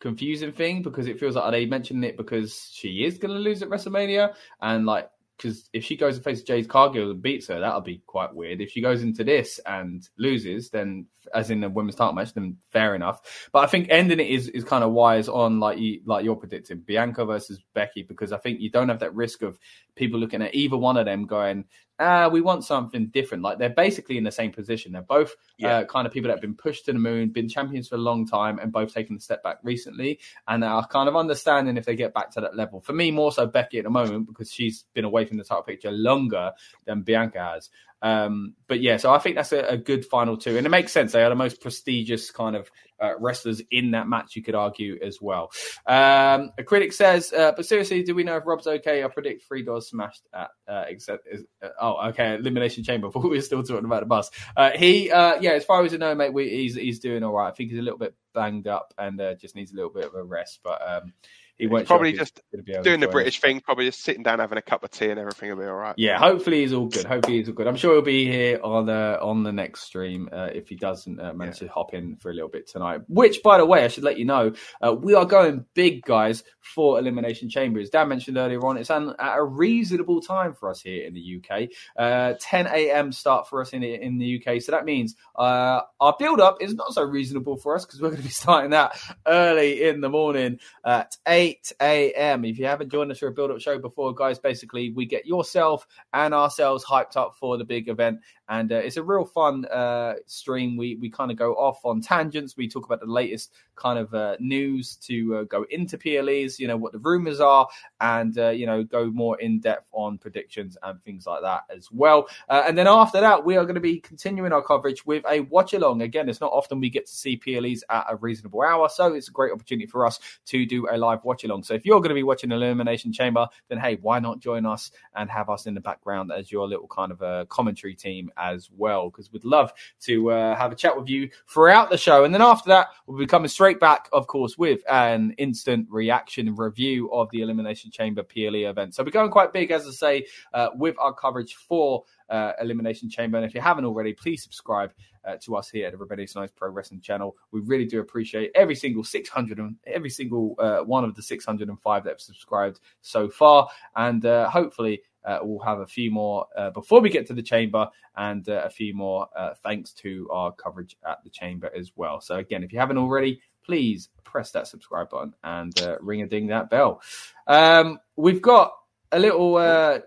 confusing thing because it feels like are they mentioning it because she is going to lose at WrestleMania and like because if she goes and faces Jade Cargill and beats her, that'll be quite weird. If she goes into this and loses, then as in the women's title match, then fair enough. But I think ending it is is kind of wise on like you like you're predicting Bianca versus Becky because I think you don't have that risk of people looking at either one of them going, ah, we want something different. Like they're basically in the same position. They're both Yeah. uh, kind of people that have been pushed to the moon, been champions for a long time, and both taken a step back recently, and are kind of understanding if they get back to that level. For me, more so Becky at the moment because she's been away from the title picture longer than Bianca has. Um, but yeah, so I think that's a, a good final two, and it makes sense. They are the most prestigious kind of uh, wrestlers in that match, you could argue as well. Um, Acrylic says, uh, but seriously, do we know if Rob's okay? I predict three doors smashed at uh, except uh, oh okay elimination chamber. But we are still talking about the bus. Uh, he uh, yeah, as far as I know, mate, we, he's he's doing all right. I think he's a little bit banged up and just needs a little bit of a rest, but. Um, he won't probably just doing the British thing, probably just sitting down having a cup of tea and everything will be all right. Yeah, hopefully he's all good. Hopefully he's all good. I'm sure he'll be here on the on the next stream uh, if he doesn't uh, manage to hop in for a little bit tonight. Which, by the way, I should let you know, uh, we are going big, guys, for Elimination Chamber. As Dan mentioned earlier on, it's an, at a reasonable time for us here in the UK. Uh, 10 a.m. start for us in the, in the UK, so that means uh, our build up is not so reasonable for us because we're going to be starting that early in the morning at 8 a.m. If you haven't joined us for a build up show before, guys, basically we get yourself and ourselves hyped up for the big event. And uh, it's a real fun uh, stream. We we kind of go off on tangents. We talk about the latest kind of uh, news to uh, go into PLEs, you know, what the rumors are, and, uh, you know, go more in depth on predictions and things like that as well. Uh, and then after that, we are going to be continuing our coverage with a watch along. Again, it's not often we get to see PLEs at a reasonable hour, so it's a great opportunity for us to do a live watch along. So if you're going to be watching Elimination Chamber, then hey, why not join us and have us in the background as your little kind of a commentary team as well? Because we'd love to uh, have a chat with you throughout the show. And then after that, we'll be coming straight back, of course, with an instant reaction review of the Elimination Chamber PLE event. So we're going quite big, as I say, uh, with our coverage for uh, Elimination Chamber. And if you haven't already, please subscribe uh, to us here at the Rebellious Noise Pro Wrestling channel. We really do appreciate every single 600 and every single uh, one of the 605 that have subscribed so far. And uh, hopefully, uh, we'll have a few more uh, before we get to the chamber and a few more thanks to our coverage at the chamber as well. So, again, if you haven't already, please press that subscribe button and ring a ding that bell. Um, we've got a little. Uh,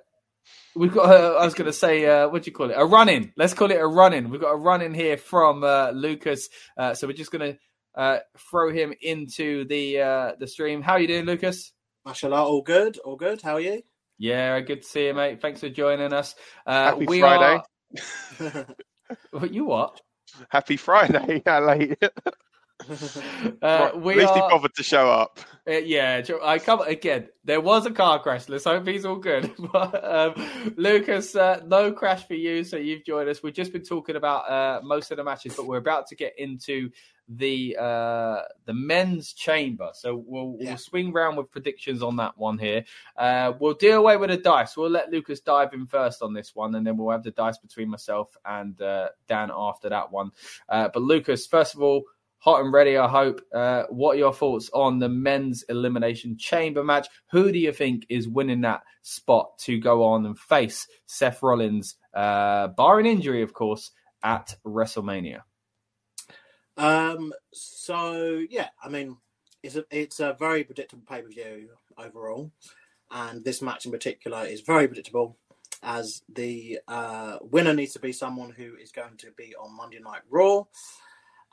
We've got, uh, I was going to say, uh, what do you call it? A run in. Let's call it a run in. We've got a run in here from uh, Lucas. Uh, so we're just going to uh, throw him into the uh, the stream. How are you doing, Lucas? Mashallah, all good, all good. How are you? Yeah, good to see you, mate. Thanks for joining us. Uh, Happy we Friday. Are... you what? Happy Friday, yeah, late. Uh, we At least are, he bothered to show up. Uh, yeah, I come again. There was a car crash. Let's hope he's all good. but, um, Lucas, uh, no crash for you, so you've joined us. We've just been talking about uh, most of the matches, but we're about to get into the uh, the men's chamber. So we'll, yeah. we'll swing round with predictions on that one here. Uh, we'll deal away with the dice. We'll let Lucas dive in first on this one, and then we'll have the dice between myself and uh, Dan after that one. Uh, but Lucas, first of all, hot and ready, I hope. Uh, what are your thoughts on the men's elimination chamber match? Who do you think is winning that spot to go on and face Seth Rollins, uh, barring injury, of course, at WrestleMania? Um. So yeah, I mean, it's a it's a very predictable pay per view overall, and this match in particular is very predictable. As the uh, winner needs to be someone who is going to be on Monday Night Raw,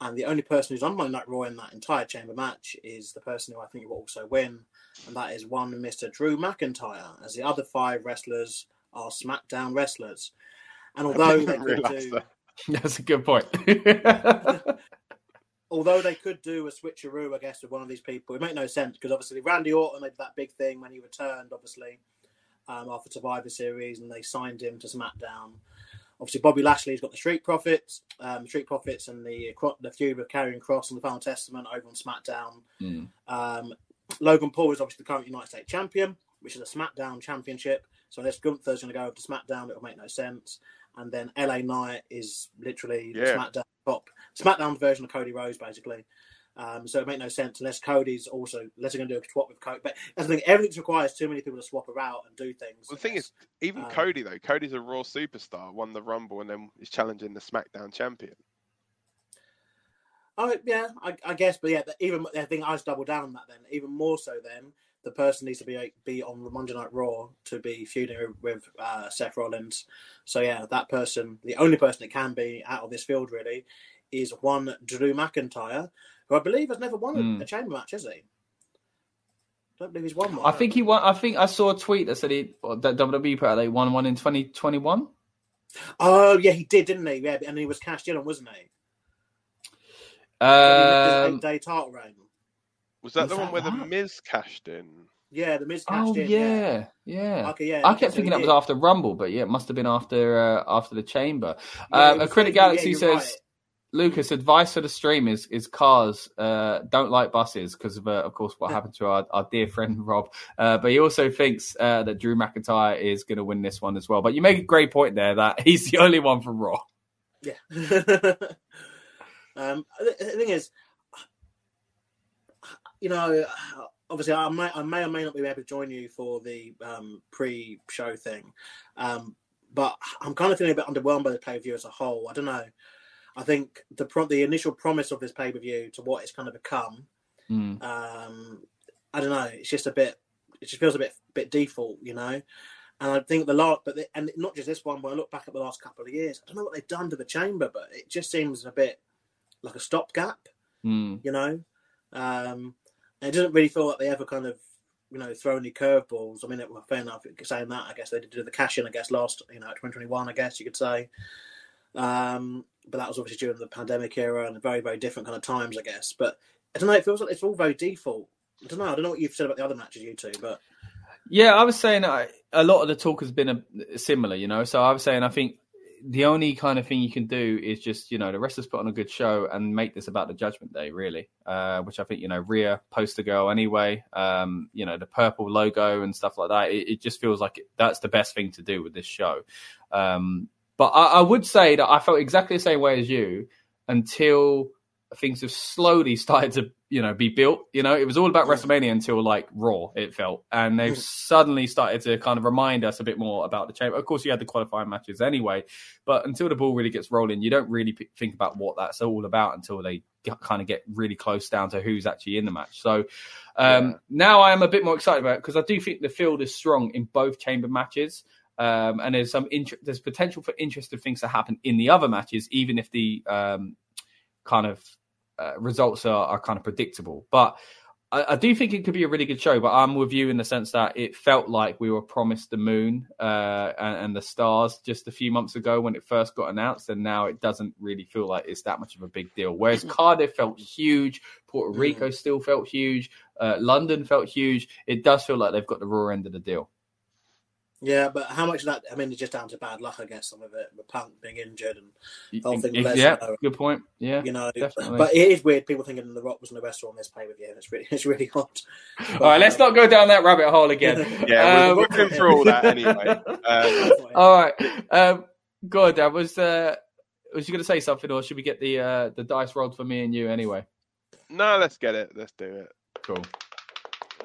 and the only person who's on Monday Night Raw in that entire chamber match is the person who I think will also win, and that is one Mr. Drew McIntyre, as the other five wrestlers are SmackDown wrestlers. And although they could do. That. That's a good point. although they could do a switcheroo, I guess, with one of these people, it make no sense because obviously Randy Orton made that big thing when he returned, obviously, um, after Survivor Series, and they signed him to SmackDown. Obviously, Bobby Lashley's got the Street Profits, um, Street Profits, and the the feud with Karrion Kross and the Final Testament over on SmackDown. Mm. Um, Logan Paul is obviously the current United States Champion, which is a SmackDown Championship. So unless Gunther's going to go over to SmackDown, it'll make no sense. And then LA Knight is literally yeah. SmackDown top SmackDown version of Cody Rhodes, basically. Um, so it makes no sense unless Cody's also unless they're going to do a swap with Cody. But I think everything requires too many people to swap around and do things. Well, the thing is, even um, Cody though, Cody's a Raw superstar, won the Rumble, and then is challenging the SmackDown champion. Oh yeah, I, I guess, but yeah, even I think I just double down on that. Then even more so, then the person needs to be be on Monday Night Raw to be feuding with uh, Seth Rollins. So yeah, that person, the only person that can be out of this field really, is one Drew McIntyre, who I believe has never won mm. a, chamber match, has he? I don't believe he's won one. I think he won. I think I saw a tweet that said he that WWE put out they won one in twenty twenty one. Oh yeah, he did, didn't he? Yeah, and he was cashed in on, wasn't he? Um, day title reign. Was that was the that one where that? the Miz cashed in? Yeah, the Miz cashed oh, in. yeah, yeah. yeah. Okay, yeah. I kept thinking that was after Rumble, but yeah, it must have been after uh, after the Chamber. Yeah, um, Acrylic Galaxy says. Right. Lucas, advice for the stream is is cars uh, don't like buses because of uh, of course what happened to our, our dear friend Rob. Uh, but he also thinks uh, that Drew McIntyre is going to win this one as well. But you make a great point there that he's the only one from Raw. Yeah. um, the thing is, you know, obviously I may I may or may not be able to join you for the um, pre-show thing, um, but I'm kind of feeling a bit underwhelmed by the pay per view as a whole. I don't know. I think the pro- the initial promise of this pay per view to what it's kind of become, mm. um, I don't know. It's just a bit. It just feels a bit bit default, you know. And I think the last, but the, and not just this one. When I look back at the last couple of years, I don't know what they've done to the chamber, but it just seems a bit like a stopgap, mm. you know. Um, it doesn't really feel like they ever kind of you know throw any curveballs. I mean, it, well, fair enough saying that. I guess they did do the cash in. I guess last you know 2021. I guess you could say. Um, but that was obviously during the pandemic era and very very different kind of times, I guess. But I don't know. It feels like it's all very default. I don't know. I don't know what you've said about the other matches, you two, but yeah, I was saying I, a lot of the talk has been a, similar, you know. So I was saying I think the only kind of thing you can do is just you know the rest wrestlers put on a good show and make this about the Judgment Day, really. Uh, which I think you know Rhea poster girl anyway. Um, you know the purple logo and stuff like that. It, it just feels like that's the best thing to do with this show. Um, but I, I would say that I felt exactly the same way as you until things have slowly started to you know be built you know? It was all about wrestlemania until like raw it felt. And they've suddenly started to kind of remind us a bit more about the chamber of course you had the qualifying matches anyway but until the ball really gets rolling you don't really p- think about what that's all about until they kind of get really close down to who's actually in the match. So um, yeah. now i am a bit more excited about it because i do think the field is strong in both chamber matches um, and there's some there's potential for interesting things to happen in the other matches, even if the um, kind of uh, results are, are kind of predictable. But I, I, do think it could be a really good show, but I'm with you in the sense that it felt like we were promised the moon uh, and, and, the stars just a few months ago when it first got announced, and now it doesn't really feel like it's that much of a big deal. Whereas mm. Cardiff felt huge, Puerto. Rico still felt huge, uh, London felt huge. It does feel like they've got the raw end of the deal. Yeah, but how much of that? I mean, it's just down to bad luck, I guess. Some of it, with Punk being injured and the whole thing. Yeah, good point. Yeah, you know, definitely. but it is weird. People thinking the Rock was in the restaurant on this pay per view. It's really, it's really odd. But, all right, let's um, not go down that rabbit hole again. yeah, um, we're looking through all that anyway. Um, all right, um, good. I was. Uh, was you going to say something, or should we get the uh, the dice rolled for me and you anyway? No, let's get it. Let's do it. Cool.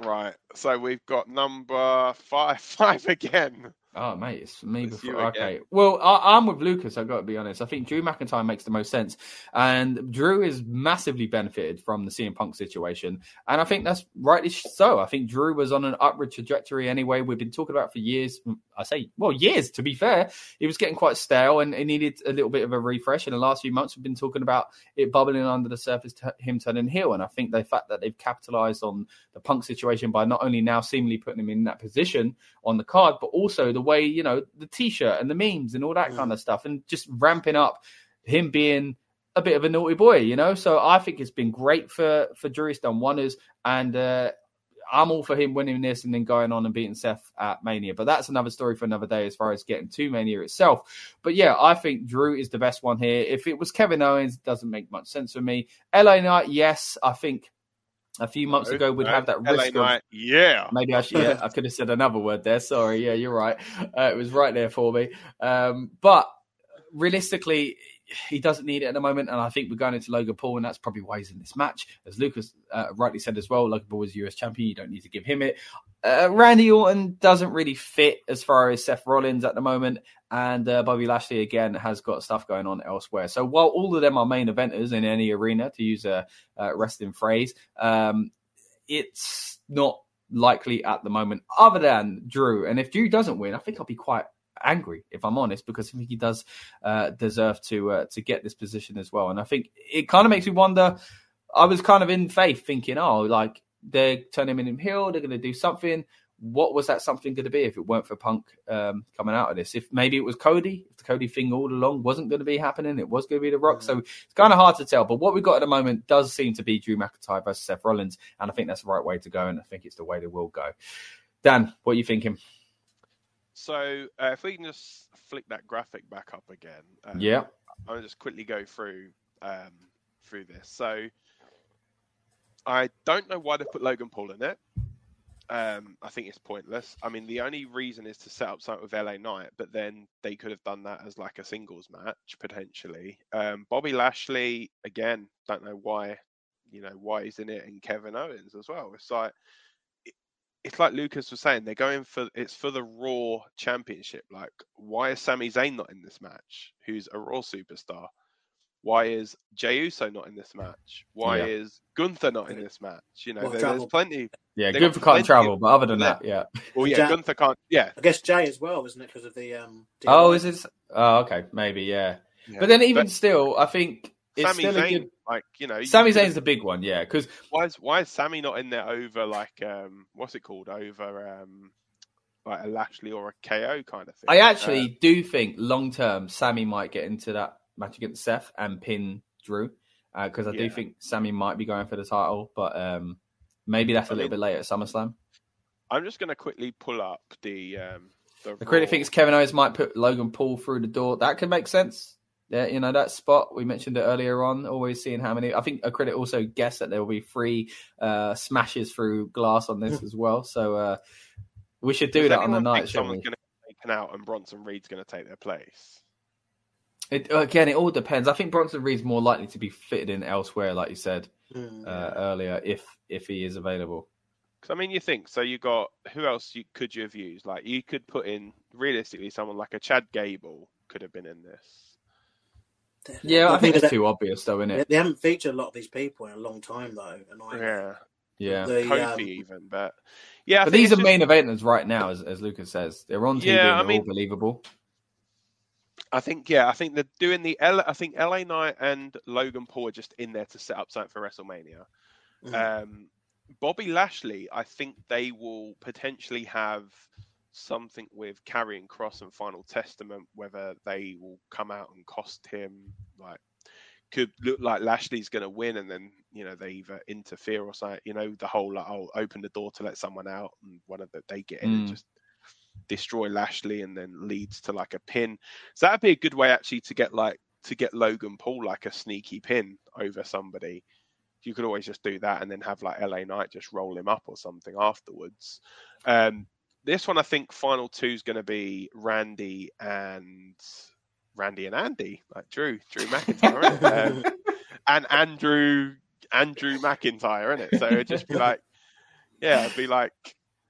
Right. So we've got number five, five again. Oh, mate, it's me it's before. Okay. Well, I, am with Lucas. I've got to be honest. I think Drew McIntyre makes the most sense. And Drew is massively benefited from the CM Punk situation. And I think that's rightly so. I think Drew was on an upward trajectory anyway. We've been talking about for years. I say, well, years to be fair. it was getting quite stale and it needed a little bit of a refresh. In the last few months, we've been talking about it bubbling under the surface, to him turning heel. And I think the fact that they've capitalized on the Punk situation by not only now seemingly putting him in that position on the card, but also the way, you know, the t shirt and the memes and all that mm. kind of stuff, and just ramping up him being a bit of a naughty boy, you know. So I think it's been great for for. He's done wonders, and uh, I'm all for him winning this and then going on and beating Seth at Mania. But that's another story for another day as far as getting to Mania itself. But yeah, I think Drew is the best one here. If it was Kevin Owens, it doesn't make much sense for me. LA Knight, yes, I think a few months no, ago we'd no, have that risk LA of, yeah maybe i should yeah, i could have said another word there sorry yeah you're right uh, it was right there for me um, but realistically he doesn't need it at the moment and i think we're going into logan paul and that's probably why he's in this match as lucas uh, rightly said as well logan paul is us champion you don't need to give him it uh, randy orton doesn't really fit as far as seth rollins at the moment and uh, Bobby Lashley again has got stuff going on elsewhere. So while all of them are main eventers in any arena, to use a, wrestling phrase, um, it's not likely at the moment, other than Drew. And if Drew doesn't win, I think I'll be quite angry if I'm honest, because I think he does uh, deserve to uh, to get this position as well. And I think it kind of makes me wonder. I was kind of in faith, thinking, oh, like they're turning him in heel, they're going to do something what was that something going to be if it weren't for Punk um, coming out of this? If maybe it was Cody, if the Cody thing all along wasn't going to be happening, it was going to be The Rock. Mm-hmm. So it's kind of hard to tell. But what we've got at the moment does seem to be Drew McIntyre versus Seth Rollins, and I think that's the right way to go, and I think it's the way they will go. Dan, what are you thinking? So uh, if we can just flick that graphic back up again, um, yeah, I'll just quickly go through um, through this. So I don't know why they put Logan Paul in it um, I think it's pointless. I mean, the only reason is to set up something with LA Knight, but then they could have done that as like a singles match potentially. Um, Bobby Lashley, again, don't know why, you know, why he's in it, and Kevin Owens as well. It's like, it's like Lucas was saying, they're going for it's for the Raw Championship. Like, why is Sami Zayn not in this match? Who's a Raw superstar? Why is Jey Uso not in this match? Why yeah. is Gunther not in this match? You know, well, there, there's plenty. Yeah, Gunther can't travel, but other than that, yeah. Well, yeah, Gunther can't. Yeah, I guess Jey as well, isn't it? Because of the um. Oh, is it? Oh, okay, maybe, yeah. yeah. But then, even but still, I think it's Sami still Zayn, a good. Like you know, Sami Zayn's the big one, yeah. Because why is why is Sami not in there over like um what's it called over um like a Lashley or a KO kind of thing? I actually uh, do think long term Sami might get into that match against Seth and pin Drew because uh, I yeah. do think Sami might be going for the title, but um, maybe that's a I little mean, bit late at SummerSlam. I'm just going to quickly pull up the. Um, the, the critic thinks Kevin Owens might put Logan Paul through the door. That could make sense. Yeah, you know that spot we mentioned it earlier on. Always seeing how many. I think Acrylic also guessed that there will be three uh, smashes through glass on this as well. So uh, we should do Does that on the night. Someone's going to be taken out and Bronson Reed's going to take their place. It, again, it all depends. I think Bronson Reed's more likely to be fitted in elsewhere, like you said mm. uh, earlier, if if he is available. Because I mean, you think so? You got who else you, could you have used? Like you could put in realistically someone like a Chad Gable could have been in this. Yeah, I think it's too obvious, though, isn't it? They haven't featured a lot of these people in a long time, though. And I, yeah, yeah, the, Kofi um, even, but yeah, but these are just... main eventers right now, as, as Lucas says. They're on TV. Yeah, I mean, all believable. I think yeah, I think they're doing the L. I think LA Knight and Logan Paul are just in there to set up something for WrestleMania. Mm. Um, Bobby Lashley, I think they will potentially have something with Karrion Kross and Final Testament, whether they will come out and cost him like could look like Lashley's going to win, and then you know they either interfere or something. You know the whole like, I'll open the door to let someone out, and one of the they get in and Mm. just destroy Lashley, and then leads to like a pin. So that'd be a good way actually to get like to get Logan Paul like a sneaky pin over somebody. You could always just do that and then have like LA Knight just roll him up or something afterwards. Um, this one, I think, final two is going to be Randy and Randy and Andy, like Drew, Drew McIntyre, um, and Andrew Andrew McIntyre, in it. So it'd just be like, yeah, it'd be like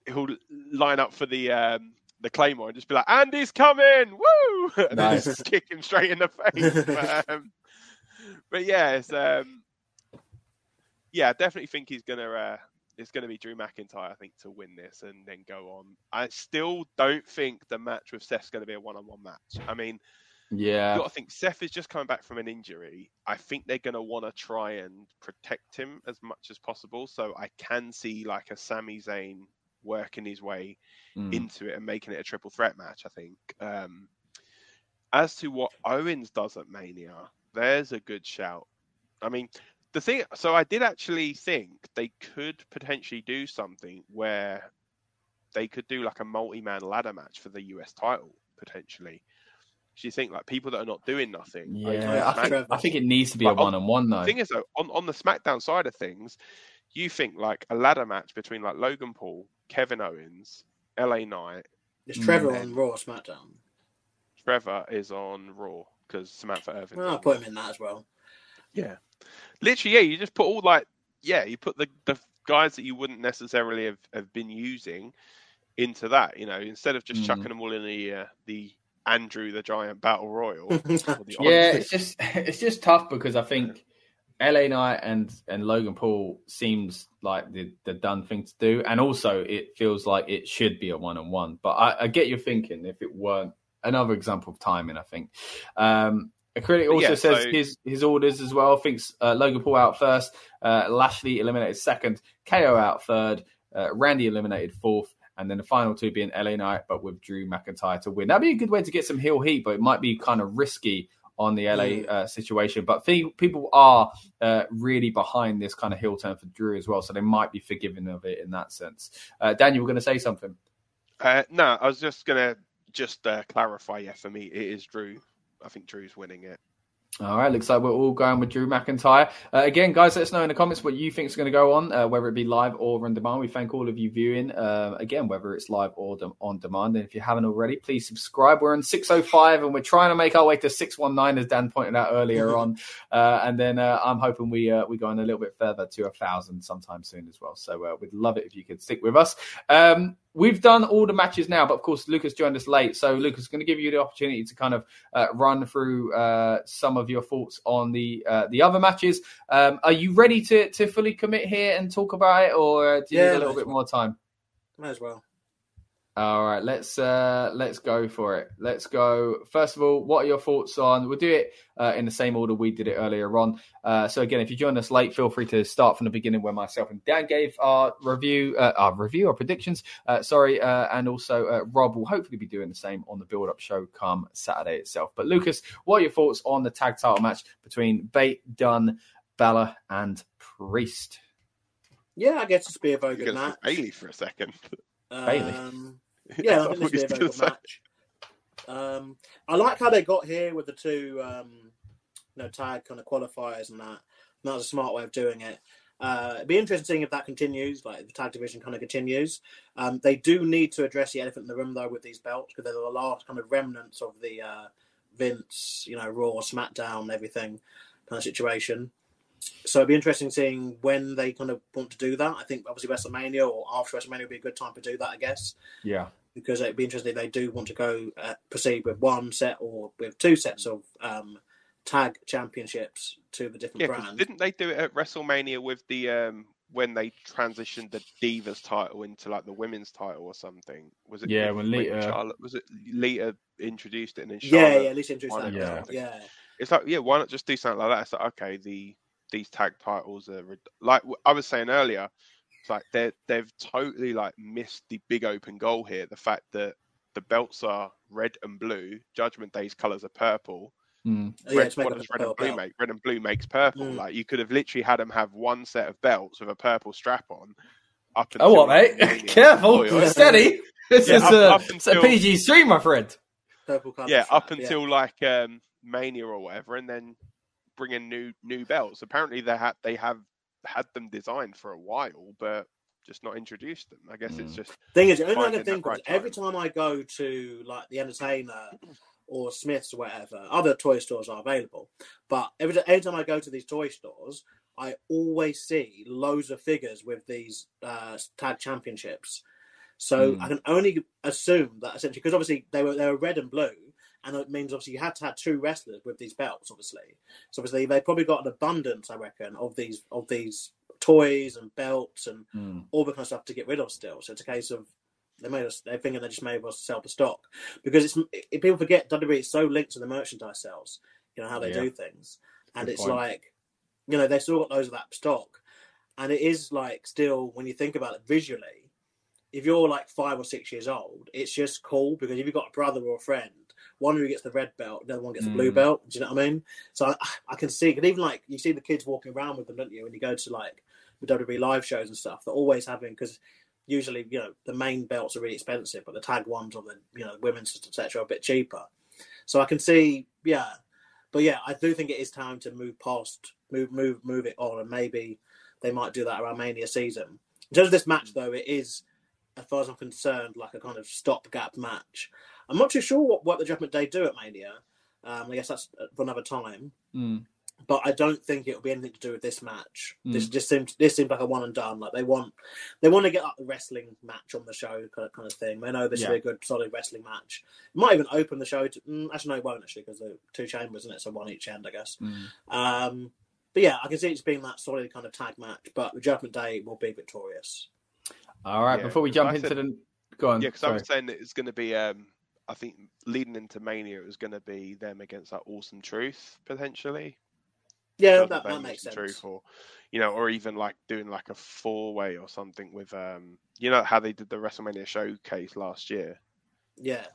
he'll line up for the um, the claymore and just be like, Andy's coming, woo! And Nice. just kick him straight in the face. but, um, but yeah, it's um, yeah, I definitely think he's gonna uh, it's gonna be Drew McIntyre, I think, to win this and then go on. I still don't think the match with Seth's gonna be a one-on-one match. I mean, Yeah. you got to think Seth is just coming back from an injury. I think they're going to want to try and protect him as much as possible. So I can see like a Sami Zayn working his way Mm. into it and making it a triple threat match. I think. Um, as to what Owens does at Mania, there's a good shout. I mean, the thing. So I did actually think they could potentially do something where they could do like a multi-man ladder match for the US title potentially. Do you think like people that are not doing nothing? over Yeah, I Smack- think, I think it needs to be a Like, on- one on one though. the thing is though, on, on the SmackDown side of things, you think like a ladder match between like Logan Paul, Kevin Owens, LA Knight, It's Trevor Mm. on Raw or SmackDown. Trevor is on Raw because Samantha Irvin. Well, I'll put him in that as well. Yeah, literally, yeah. You just put all like, yeah, you put the the guys that you wouldn't necessarily have, have been using into that. You know, instead of just Mm. chucking them all in the uh, the Andre the Giant Battle Royal. Yeah, it's just it's just tough because I think LA Knight and and Logan Paul seems like the the done thing to do, and also it feels like it should be a one on one. But I, I get your thinking. If it weren't another example of timing, I think. Um, Acrylic also yeah, says so- his his orders as well. Thinks uh, Logan Paul out first, uh, Lashley eliminated second, KO out third, uh, Randy eliminated fourth, and then the final two being LA Knight, but with Drew McIntyre to win. That'd be a good way to get some heel heat, but it might be kind of risky on the LA Mm. uh, situation. But fe- people are uh, really behind this kind of heel turn for Drew as well, so they might be forgiving of it in that sense. Uh, Dan, you were going to say something. Uh, no, I was just gonna just uh, clarify. Yeah, for me, it is Drew. I think Drew's winning it. All right, looks like we're all going with Drew McIntyre. Uh, again, guys, let us know in the comments what you think is going to go on, uh, whether it be live or on demand. We thank all of you viewing, uh, again, whether it's live or dem- on demand. And if you haven't already, please subscribe. We're on 605 and we're trying to make our way to 619, as Dan pointed out earlier on. Uh, and then uh, I'm hoping we uh, we go on a little bit further to a thousand sometime soon as well. So uh, we'd love it if you could stick with us. Um, we've done all the matches now, but of course, Lucas joined us late. So, Lucas is going to give you the opportunity to kind of uh, run through uh, some of your thoughts on the uh, the other matches. Um, are you ready to, to fully commit here and talk about it, or do you Yeah, need a little bit more time? Might as well. All right, let's uh, let's go for it. Let's go. First of all, what are your thoughts on? We'll do it uh, in the same order we did it earlier on. Uh, so again, if you joined us late, feel free to start from the beginning where myself and Dan gave our review, uh, our review, our predictions. Uh, sorry, uh, and also uh, Rob will hopefully be doing the same on the build-up show come Saturday itself. But Lucas, what are your thoughts on the tag title match between Bate, Dunne, Balor, and Priest? Yeah, I guess it's would be a very You're good match. Bailey for a second. Bailey. Yeah, I think this would be a very good match. Um, I like how they got here with the two, um, you know, tag kind of qualifiers and that. And that was a smart way of doing it. Uh, it'd be interesting if that continues, like the tag division kind of continues. Um, they do need to address the elephant in the room though with these belts because they're the last kind of remnants of the uh, Vince, you know, Raw, SmackDown, everything kind of situation. So it'd be interesting seeing when they kind of want to do that. I think obviously WrestleMania or after WrestleMania would be a good time to do that, I guess Yeah, because it'd be interesting if they do want to go uh, proceed with one set or with two sets of um, tag championships to the different Yeah, 'cause brands. didn't they do it at WrestleMania with the um when they transitioned the Divas title into like the women's title or something? Was it? Yeah, when Lita- Charlotte was it Lita introduced it and then yeah, Charlotte? yeah, at least introduce won that. Yeah, yeah, It's like yeah, why not just do something like that? It's like okay, the these tag titles are like I was saying earlier. It's like they they've totally like missed the big open goal here. The fact that the belts are red and blue, Judgment Day's colours are purple. Mm. Oh, yeah, Red, what does red and blue belt. make? Red and blue makes purple. Mm. Like you could have literally had them have one set of belts with a purple strap on. Up until Oh, what, mate? Mania. Careful, Oi, oi. steady. This Yeah, is up- a, up it's a PG stream, my friend. Purple colour yeah, strap, up until like um, Mania or whatever, and then bring in new new belts. Apparently, they had they have had them designed for a while, but just not introduced them. I guess it's Mm. just Thing is, the only other thing right is every time I go to like the Entertainer or Smiths or whatever, other toy stores are available. But every every time I go to these toy stores, I always see loads of figures with these uh, tag championships. So Hmm. I can only assume that essentially because obviously they were they were red and blue, and it means obviously you had to have two wrestlers with these belts. Obviously, so obviously they probably got an abundance, I reckon, of these of these toys and belts and Mm. all the kind of stuff to get rid of still. So it's a case of they made us. They're thinking they just made us sell the stock because it's people forget WWE is so linked to the merchandise sales. You know how they Yeah. do things, and Good it's point. like you know they still got those of that stock, and it is like still when you think about it visually. If you're like five or six years old, it's just cool because if you've got a brother or a friend, one who gets the red belt, the other one gets the blue Mm. belt. Do you know what I mean? So I, I can see, and even like you see the kids walking around with them, don't you? When you go to like the WWE live shows and stuff, they're always having because usually you know the main belts are really expensive, but the tag ones or the you know women's etc. are a bit cheaper. So I can see, yeah, but yeah, I do think it is time to move past, move, move, move it on, and maybe they might do that around Mania season. In terms of this match, though, it is, as far as I'm concerned, like a kind of stopgap match. I'm not too sure what, what the Judgment Day do at Mania. Um, I guess that's for another time Mm. but I don't think it'll be anything to do with this match. Mm. This just seems this seems like a one and done. Like they want they want to get like the wrestling match on the show kind of, kind of thing. They know this Yeah. will be a good solid wrestling match. It might even open the show to mm, actually no it won't actually because the two chambers isn't it so one each end I guess. Mm. Um, but yeah, I can see it's being that solid kind of tag match. But the Judgment Day will be victorious. All right, Yeah, before we jump I into the. Go on. yeah. Because I was saying that it's going to be. Um, I think leading into Mania, it was going to be them against that Awesome Truth potentially. Yeah, that, that makes sense. Truth, or you know, or even like doing like a four way or something with um, you know how they did the WrestleMania showcase last year. Yeah,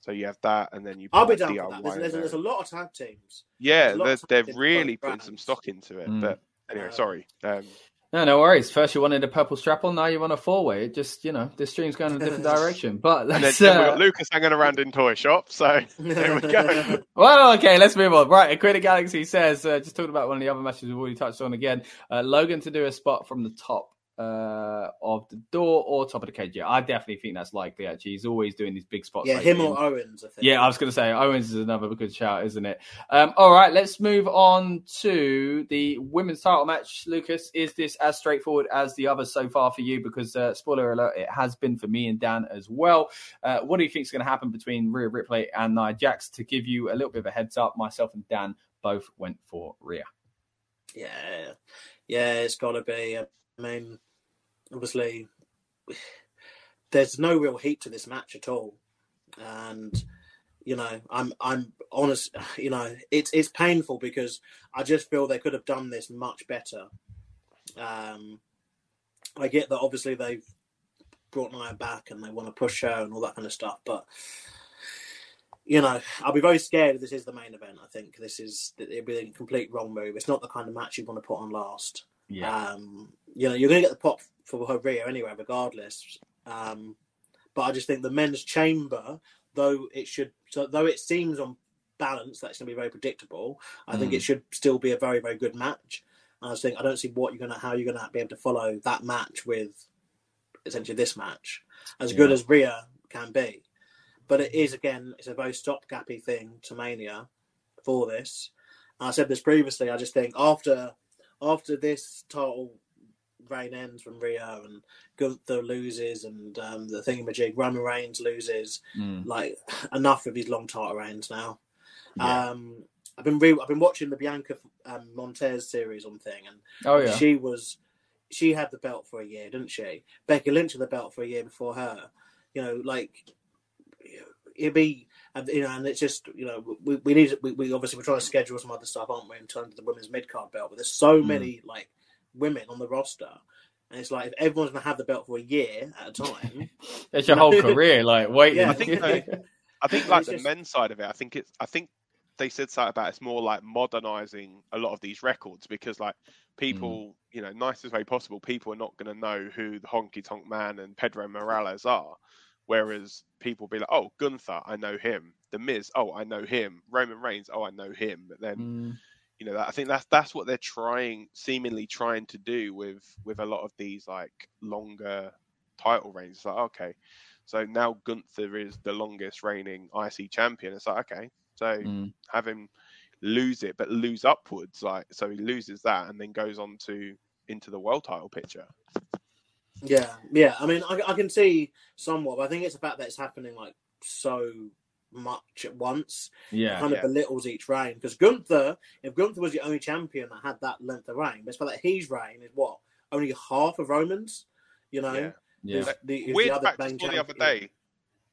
So you have that, and then you. I'll be like, down for that. There's, there's, there. there's a lot of tag teams. Yeah, There's a lot they're, they're really putting some stock into it. Mm. But anyway, Um, sorry. Um, No, no worries. First you wanted a purple strap on, now you want a four way. It just, you know, this stream's going in a different direction. But and then, let's, then we've uh, got Lucas hanging around in toy shop. So there we go. Well, okay, let's move on. Right, Acrylic Galaxy says, uh, just talking about one of the other matches we've already touched on again, uh, Logan to do a spot from the top uh, of the door or top of the cage. Yeah, I definitely think that's likely, actually. He's always doing these big spots. yeah, like him or Owens. I think. Yeah, I was going to say Owens is another good shout, isn't it? Um, all right, let's move on to the women's title match. Lucas, is this as straightforward as the others so far for you? Because uh, spoiler alert, it has been for me and Dan as well. Uh, what do you think is going to happen between Rhea Ripley and Nia Jax? To give you a little bit of a heads up, myself and Dan both went for Rhea. Yeah, yeah, it's got to be. I mean, obviously, there's no real heat to this match at all, and you know, I'm I'm honest. You know, it's it's painful because I just feel they could have done this much better. Um, I get that obviously they've brought Nia back and they want to push her and all that kind of stuff, but you know, I'll be very scared if this is the main event. I think this is it'd be a complete wrong move. It's not the kind of match you want to put on last. Um, you know, you're going to get the pop for her Rhea anyway, regardless. Um, but I just think the men's chamber, though it should, so though it seems on balance that's going to be very predictable, I think Mm. it should still be a very very good match. And I think I don't see what you're going to how you're going to be able to follow that match with essentially this match as good as Rhea can be. But it is again, it's a very stopgappy thing to Mania for this. And I said this previously. I just think after after this title reign ends from Rhea and Gunther loses and um, the thingamajig Roman Reigns loses, Mm. like enough of these long title reigns now. Yeah. Um, I've been re- I've been watching the Bianca um, Montez series on thing, and oh, yeah. she was she had the belt for a year, didn't she? Becky Lynch had the belt for a year before her. You know, like it'd be and you know, and it's just you know we, we need we, we obviously we're trying to schedule some other stuff, aren't we, in terms of the women's mid card belt? But there's so Mm. many like women on the roster. And it's like if everyone's gonna have the belt for a year at a time, it's your whole career, like waiting. Yeah. I think I think like the just- men's side of it. I think it's I think they said something about it's more like modernizing a lot of these records because like people, you know, nicest way possible, people are not going to know who the Honky Tonk Man and Pedro Morales are. Whereas people be like, oh, Gunther, I know him. The Miz, oh, I know him. Roman Reigns, oh, I know him. But then Mm, you know, that, I think that's that's what they're trying, seemingly trying to do with with a lot of these like longer title reigns. It's like, okay, so now Gunther is the longest reigning IC champion. It's like, okay, so mm. have him lose it, but lose upwards, like so he loses that and then goes on to into the world title picture. yeah, yeah. I mean, I, I can see somewhat, but I think it's the fact that it's happening like so much at once. yeah, kind of yeah. belittles each reign because Gunther, if Gunther was the only champion that had that length of reign, but it's fact that his reign is what only half of Roman's. You know, Yeah. yeah. Is the, is Weird the other fact I the other day,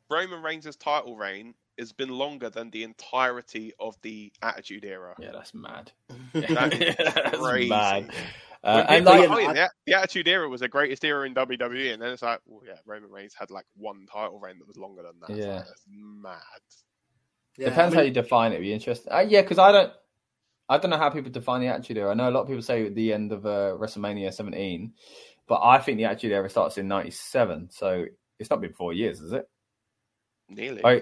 Roman Reigns' title reign has been longer than the entirety of the Attitude Era. Yeah, that's mad. That is That's crazy. mad. When Uh, and like, like, Yeah, oh, yeah, I- the, the Attitude Era was the greatest era in WWE, and then it's like, well, yeah, Roman Reigns had like one title reign that was longer than that. Yeah. like, that's mad. Yeah, depends I how you define it. Be interesting. Uh, yeah, because I don't, I don't know how people define the Attitude Era. I know a lot of people say at the end of uh, WrestleMania 17, but I think the Attitude Era starts in '97, so it's not been four years, is it? Nearly. Oh,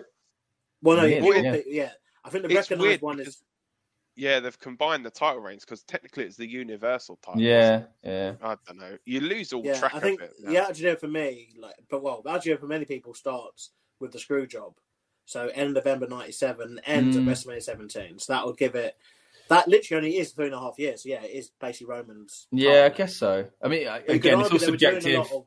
well, no, Yeah, yeah. yeah. I think the It's recognised one is Yeah, they've combined the title reigns because technically it's the Universal title. yeah, yeah. I don't know. You lose all yeah. track I think of it. the now. Attitude Era for me, like, but well, the Attitude Era for many people starts with the screw job. So end November '97, ends Mm. at WrestleMania 17. So that will give it. That literally only is three and a half years. So yeah, it is basically Roman's. Yeah, I guess so. I mean, But again, it's all argue they were doing a subjective. lot of-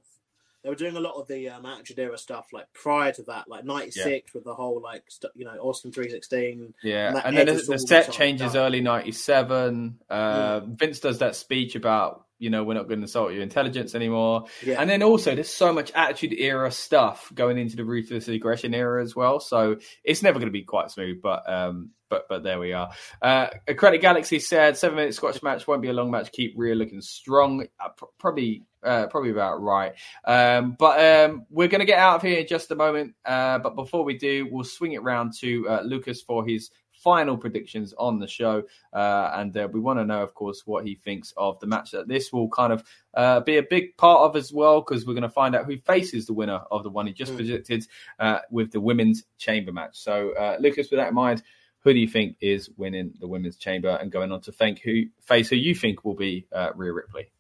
They were doing a lot of the um, Attitude Era stuff like prior to that, like '96 with the whole like st- you know Austin 316. Yeah, and and then the, the set changes down. early '97. Uh, Vince does that speech about you know we're not going to insult your intelligence anymore, Yeah, and then also there's so much Attitude Era stuff going into the Ruthless Aggression era as well. So it's never going to be quite smooth, but um, but but there we are. Uh, a Acrylic Galaxy said seven minute squash match won't be a long match. Keep Rhea looking strong. Uh, pr- probably uh, probably about right. Um, but um, we're going to get out of here in just a moment. Uh, but before we do, we'll swing it round to uh, Lucas for his final predictions on the show. Uh, and uh, we want to know, of course, what he thinks of the match that this will kind of uh, be a big part of as well, because we're going to find out who faces the winner of the one he just Mm. predicted uh, with the women's chamber match. So, uh, Lucas, with that in mind, who do you think is winning the women's chamber and going on to think who face who you think will be uh, Rhea Ripley?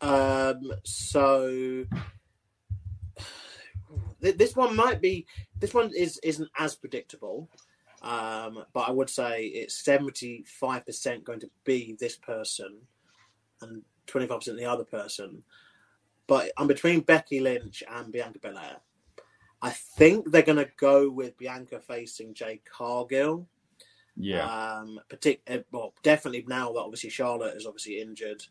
Um, so this one might be. This one is isn't as predictable, um, but I would say it's seventy five percent going to be this person, and twenty five percent the other person. But I'm between Becky Lynch and Bianca Belair. I think they're going to go with Bianca facing Jade Cargill. Yeah. Um, partic- uh, well, definitely now that obviously Charlotte is obviously injured,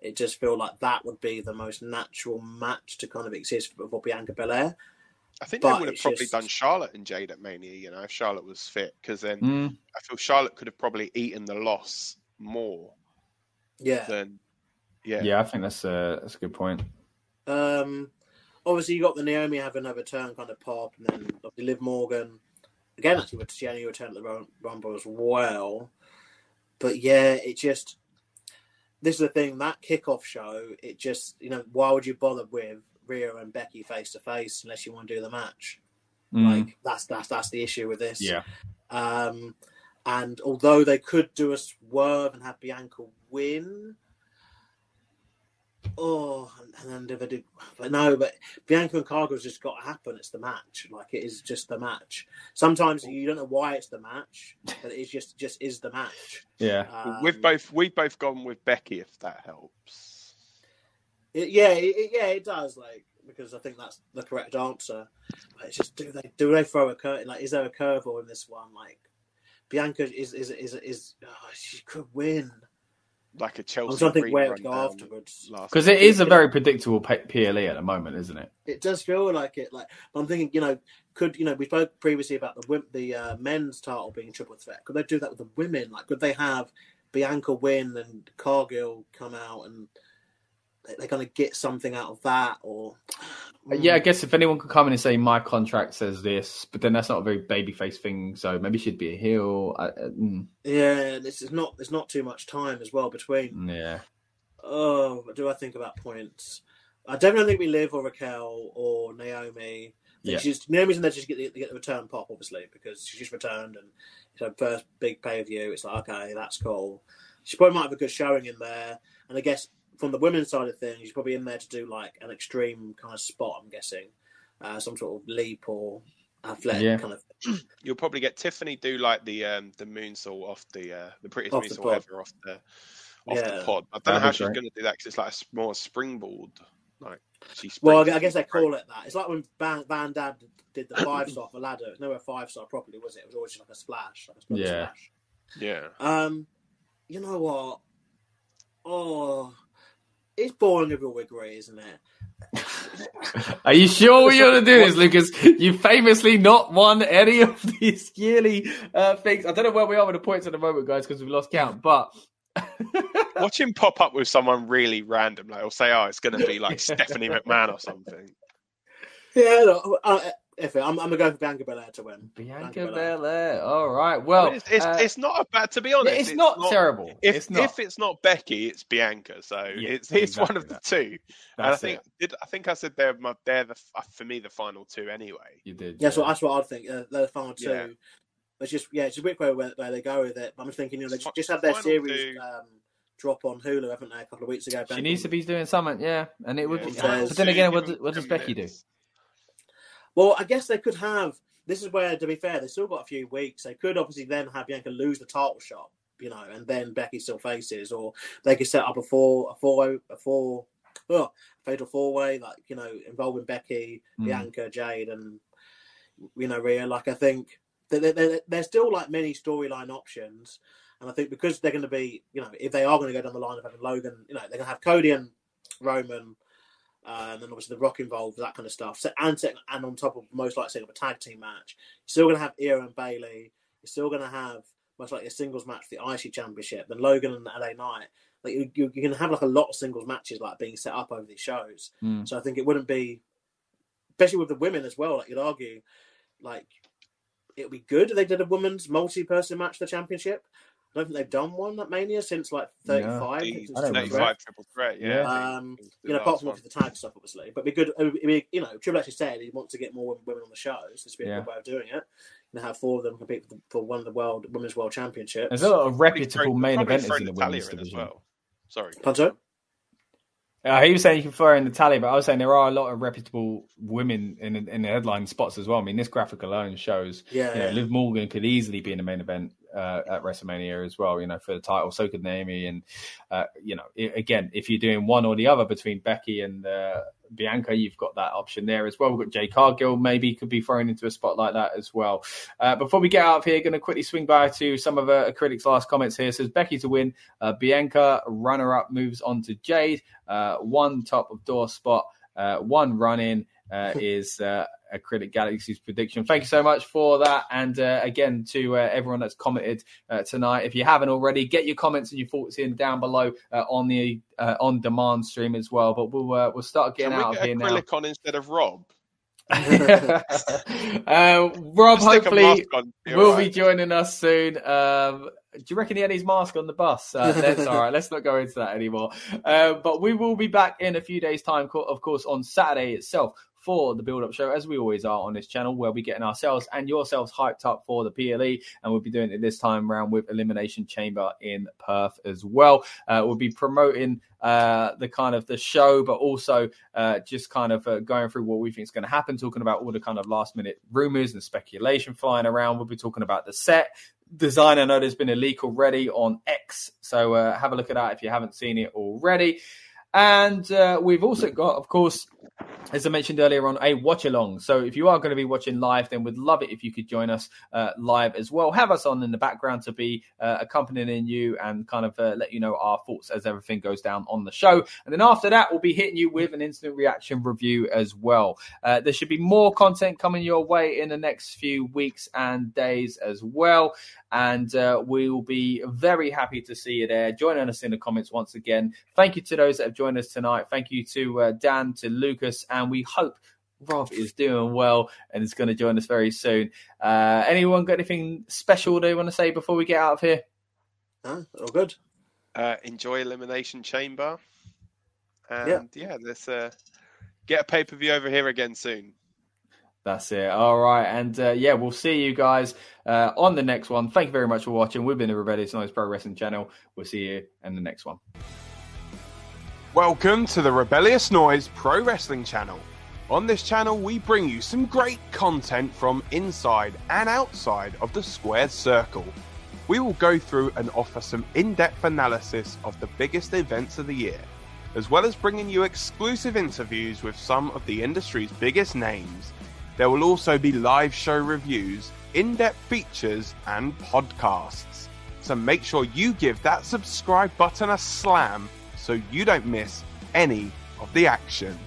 it just feel like that would be the most natural match to kind of exist for, for Bianca Belair. I think but they would have probably just- done Charlotte and Jade at Mania, you know, if Charlotte was fit, because then Mm, I feel Charlotte could have probably eaten the loss more Yeah. than, yeah. yeah, I think that's a, that's a good point. Um, obviously you got the Naomi having her return kind of pop, and then obviously Liv Morgan again. Actually, with only returned at the Rum- Rumble as well. But yeah, it just this is the thing that kickoff show. It just you know why would you bother with Rhea and Becky face to face unless you want to do the match? Mm, Like that's that's that's the issue with this. yeah. Um, and although they could do a swerve and have Bianca win, oh, and then if they do, but no, but Bianca and Cargill's just got to happen. It's the match. Like it is just the match. Sometimes you don't know why it's the match, but it is just just is the match. Yeah. Um, we've both we've both gone with Becky, if that helps. It, yeah, it, it- yeah, it does. Like because I think that's the correct answer. But it's just do they do they throw a curve? Like is there a curveball in this one? Like Bianca is is is is oh, she could win. Like a Chelsea. I'm trying to think where rerun to go afterwards. Because it is a very predictable P- PLE at the moment, isn't it? It does feel like it. Like but I'm thinking, you know, could you know we spoke previously about the wim- the uh, men's title being triple threat. Could they do that with the women? Like could they have Bianca win and Cargill come out and they're going to get something out of that, or yeah, I guess if anyone could come in and say my contract says this, but then that's not a very babyface thing, so maybe she'd be a heel. I, uh, mm. Yeah, this is not. There's not too much time as well between. Yeah. Oh, what do I think about points? I definitely think we live or Raquel or Naomi. Yeah. She's Naomi's in there just to get the, get the return pop, obviously, because she's just returned and it's her first big pay per view. It's like okay, that's cool. She probably might have a good showing in there, and I guess from the women's side of things, she's probably in there to do like an extreme kind of spot. I'm guessing, uh, some sort of leap or athletic Yeah. kind of. You'll probably get Tiffany do like the um the moonsault off the uh the prettiest Off the moonsault pod. ever off the off Yeah. the pod. I don't That'd know how she's great. going to do that because it's like a more springboard. Like she. Well, I guess they call it that. It's like when Van, Van Dam did the five star for ladder. It was never a five star properly, was it? It was always just like a splash. Like a Yeah. splash. Yeah. Um, you know what? Oh, it's boring if we agree, isn't it? Are you sure what you're going to do this, Lucas? You famously not won any of these yearly uh, things. I don't know where we are with the points at the moment, guys, because we've lost count. But Watch him pop up with someone really random, like, or say, "Oh, it's going to be like Stephanie McMahon or something." Yeah, no, uh, if it, I'm, I'm gonna go for Bianca Belair to win. Bianca Belair. All right. Well, it's it's, uh, it's not a bad. To be honest, it's, not, terrible. If it's not. if it's not Becky, it's Bianca. So Yeah, it's it's one exactly of the that. two. and I think it. did I think I said they're my, they're the uh, for me the final two anyway. you did. Yeah, that's yeah. what that's what I'd think. Uh, they're the final two. Yeah. It's just yeah, it's a weird way where, where they go with it. But I'm just thinking, you know, they just have their final series um, drop on Hulu, haven't they, a couple of weeks ago? She needs to be doing something, yeah. And it would. Yeah, be, final but then again, what, what does 10 Becky do? Well, I guess they could have. This is where, to be fair, they still got a few weeks. They could obviously then have Bianca lose the title shot, you know, and then Becky still faces, or they could set up a four, a four, a four, oh, fatal four way, like you know, involving Becky, Mm. Bianca, Jade, and you know, Rhea. Like I think there's still like many storyline options, and I think because they're going to be, you know, if they are going to go down the line of having Logan, you know, they're going to have Cody and Roman. Uh, and then obviously the Rock involved, that kind of stuff. So, and and on top of most likely setting up a tag team match, you're still going to have IYO and Bayley. You're still going to have most likely a singles match for the IC Championship. Then Logan and LA Knight. Like you, you, you're going to have like a lot of singles matches like being set up over these shows. Mm. So I think it wouldn't be, especially with the women as well. Like you'd argue, like it would be good if they did a women's multi-person match for the championship. I don't think they've done one at Mania since like 35. The since I don't Triple remember. Threat. 35 triple threat, yeah. Yeah. Um, you know, apart last from one. the tag stuff, obviously. But it'd be good. It'd be, you know, Triple H has said he wants to get more women on the shows. This would be a Yeah. good way of doing it. And have four of them compete for, the, for one of the world women's world championships. There's a lot of reputable throw- main probably eventers in the Natalya women's in as division. well. Sorry. Panto? Uh, he was saying you can throw in the tally, but I was saying there are a lot of reputable women in in the headline spots as well. I mean, this graphic alone shows Yeah. you know, Liv Morgan could easily be in the main event uh, at WrestleMania as well, you know, for the title. So could Naomi. And, uh, you know, again, if you're doing one or the other between Becky and uh, Bianca, you've got that option there as well. We've got Jade Cargill maybe could be thrown into a spot like that as well. Uh, before we get out of here, going to quickly swing by to some of uh, Acrylic's last comments here. It says Becky to win, uh, Bianca runner up moves on to Jade, uh, one top of door spot, uh, one run in uh, is uh, a Acrylic Galaxy's prediction. Thank you so much for that. And uh, again, to uh, everyone that's commented uh, tonight, if you haven't already, get your comments and your thoughts in down below uh, on the uh, on demand stream as well. But we'll uh, we'll start getting Can out get of here now. acrylic on instead of Rob? uh, Rob, hopefully, mask on, you're will right. be joining us soon. Um, do you reckon he had his mask on the bus? Uh, that's all right. Let's not go into that anymore. Uh, but we will be back in a few days' time, of course, on Saturday itself for the build-up show, as we always are on this channel, where we're getting ourselves and yourselves hyped up for the PLE, and we'll be doing it this time around with Elimination Chamber in Perth as well. Uh, we'll be promoting uh, the kind of the show, but also uh, just kind of uh, going through what we think is going to happen, talking about all the kind of last minute rumors and speculation flying around. We'll be talking about the set design. I know there's been a leak already on X, so uh, have a look at that if you haven't seen it already. And uh, we've also got, of course, as I mentioned earlier on, a watch along. So if you are going to be watching live, then we'd love it if you could join us uh, live as well. Have us on in the background to be uh, accompanying you and kind of uh, let you know our thoughts as everything goes down on the show. And then after that, we'll be hitting you with an instant reaction review as well. Uh, there should be more content coming your way in the next few weeks and days as well. And uh, we will be very happy to see you there. Joining us in the comments once again. Thank you to those that have joined us tonight. Thank you to uh, Dan, to Lucas, and we hope Rob is doing well and is going to join us very soon. Uh, anyone got anything special they want to say before we get out of here? Huh? All good. Uh, enjoy Elimination Chamber. And yeah, yeah let's uh, get a pay per view over here again soon. That's it. All right. And uh, yeah, we'll see you guys uh, on the next one. Thank you very much for watching. We've been the Rebellious Noise Pro Wrestling channel. We'll see you in the next one. Welcome to the Rebellious Noise Pro Wrestling channel. On this channel, we bring you some great content from inside and outside of the squared circle. We will go through and offer some in depth analysis of the biggest events of the year, as well as bringing you exclusive interviews with some of the industry's biggest names. There will also be live show reviews, in depth features, and podcasts. So make sure you give that subscribe button a slam so you don't miss any of the action.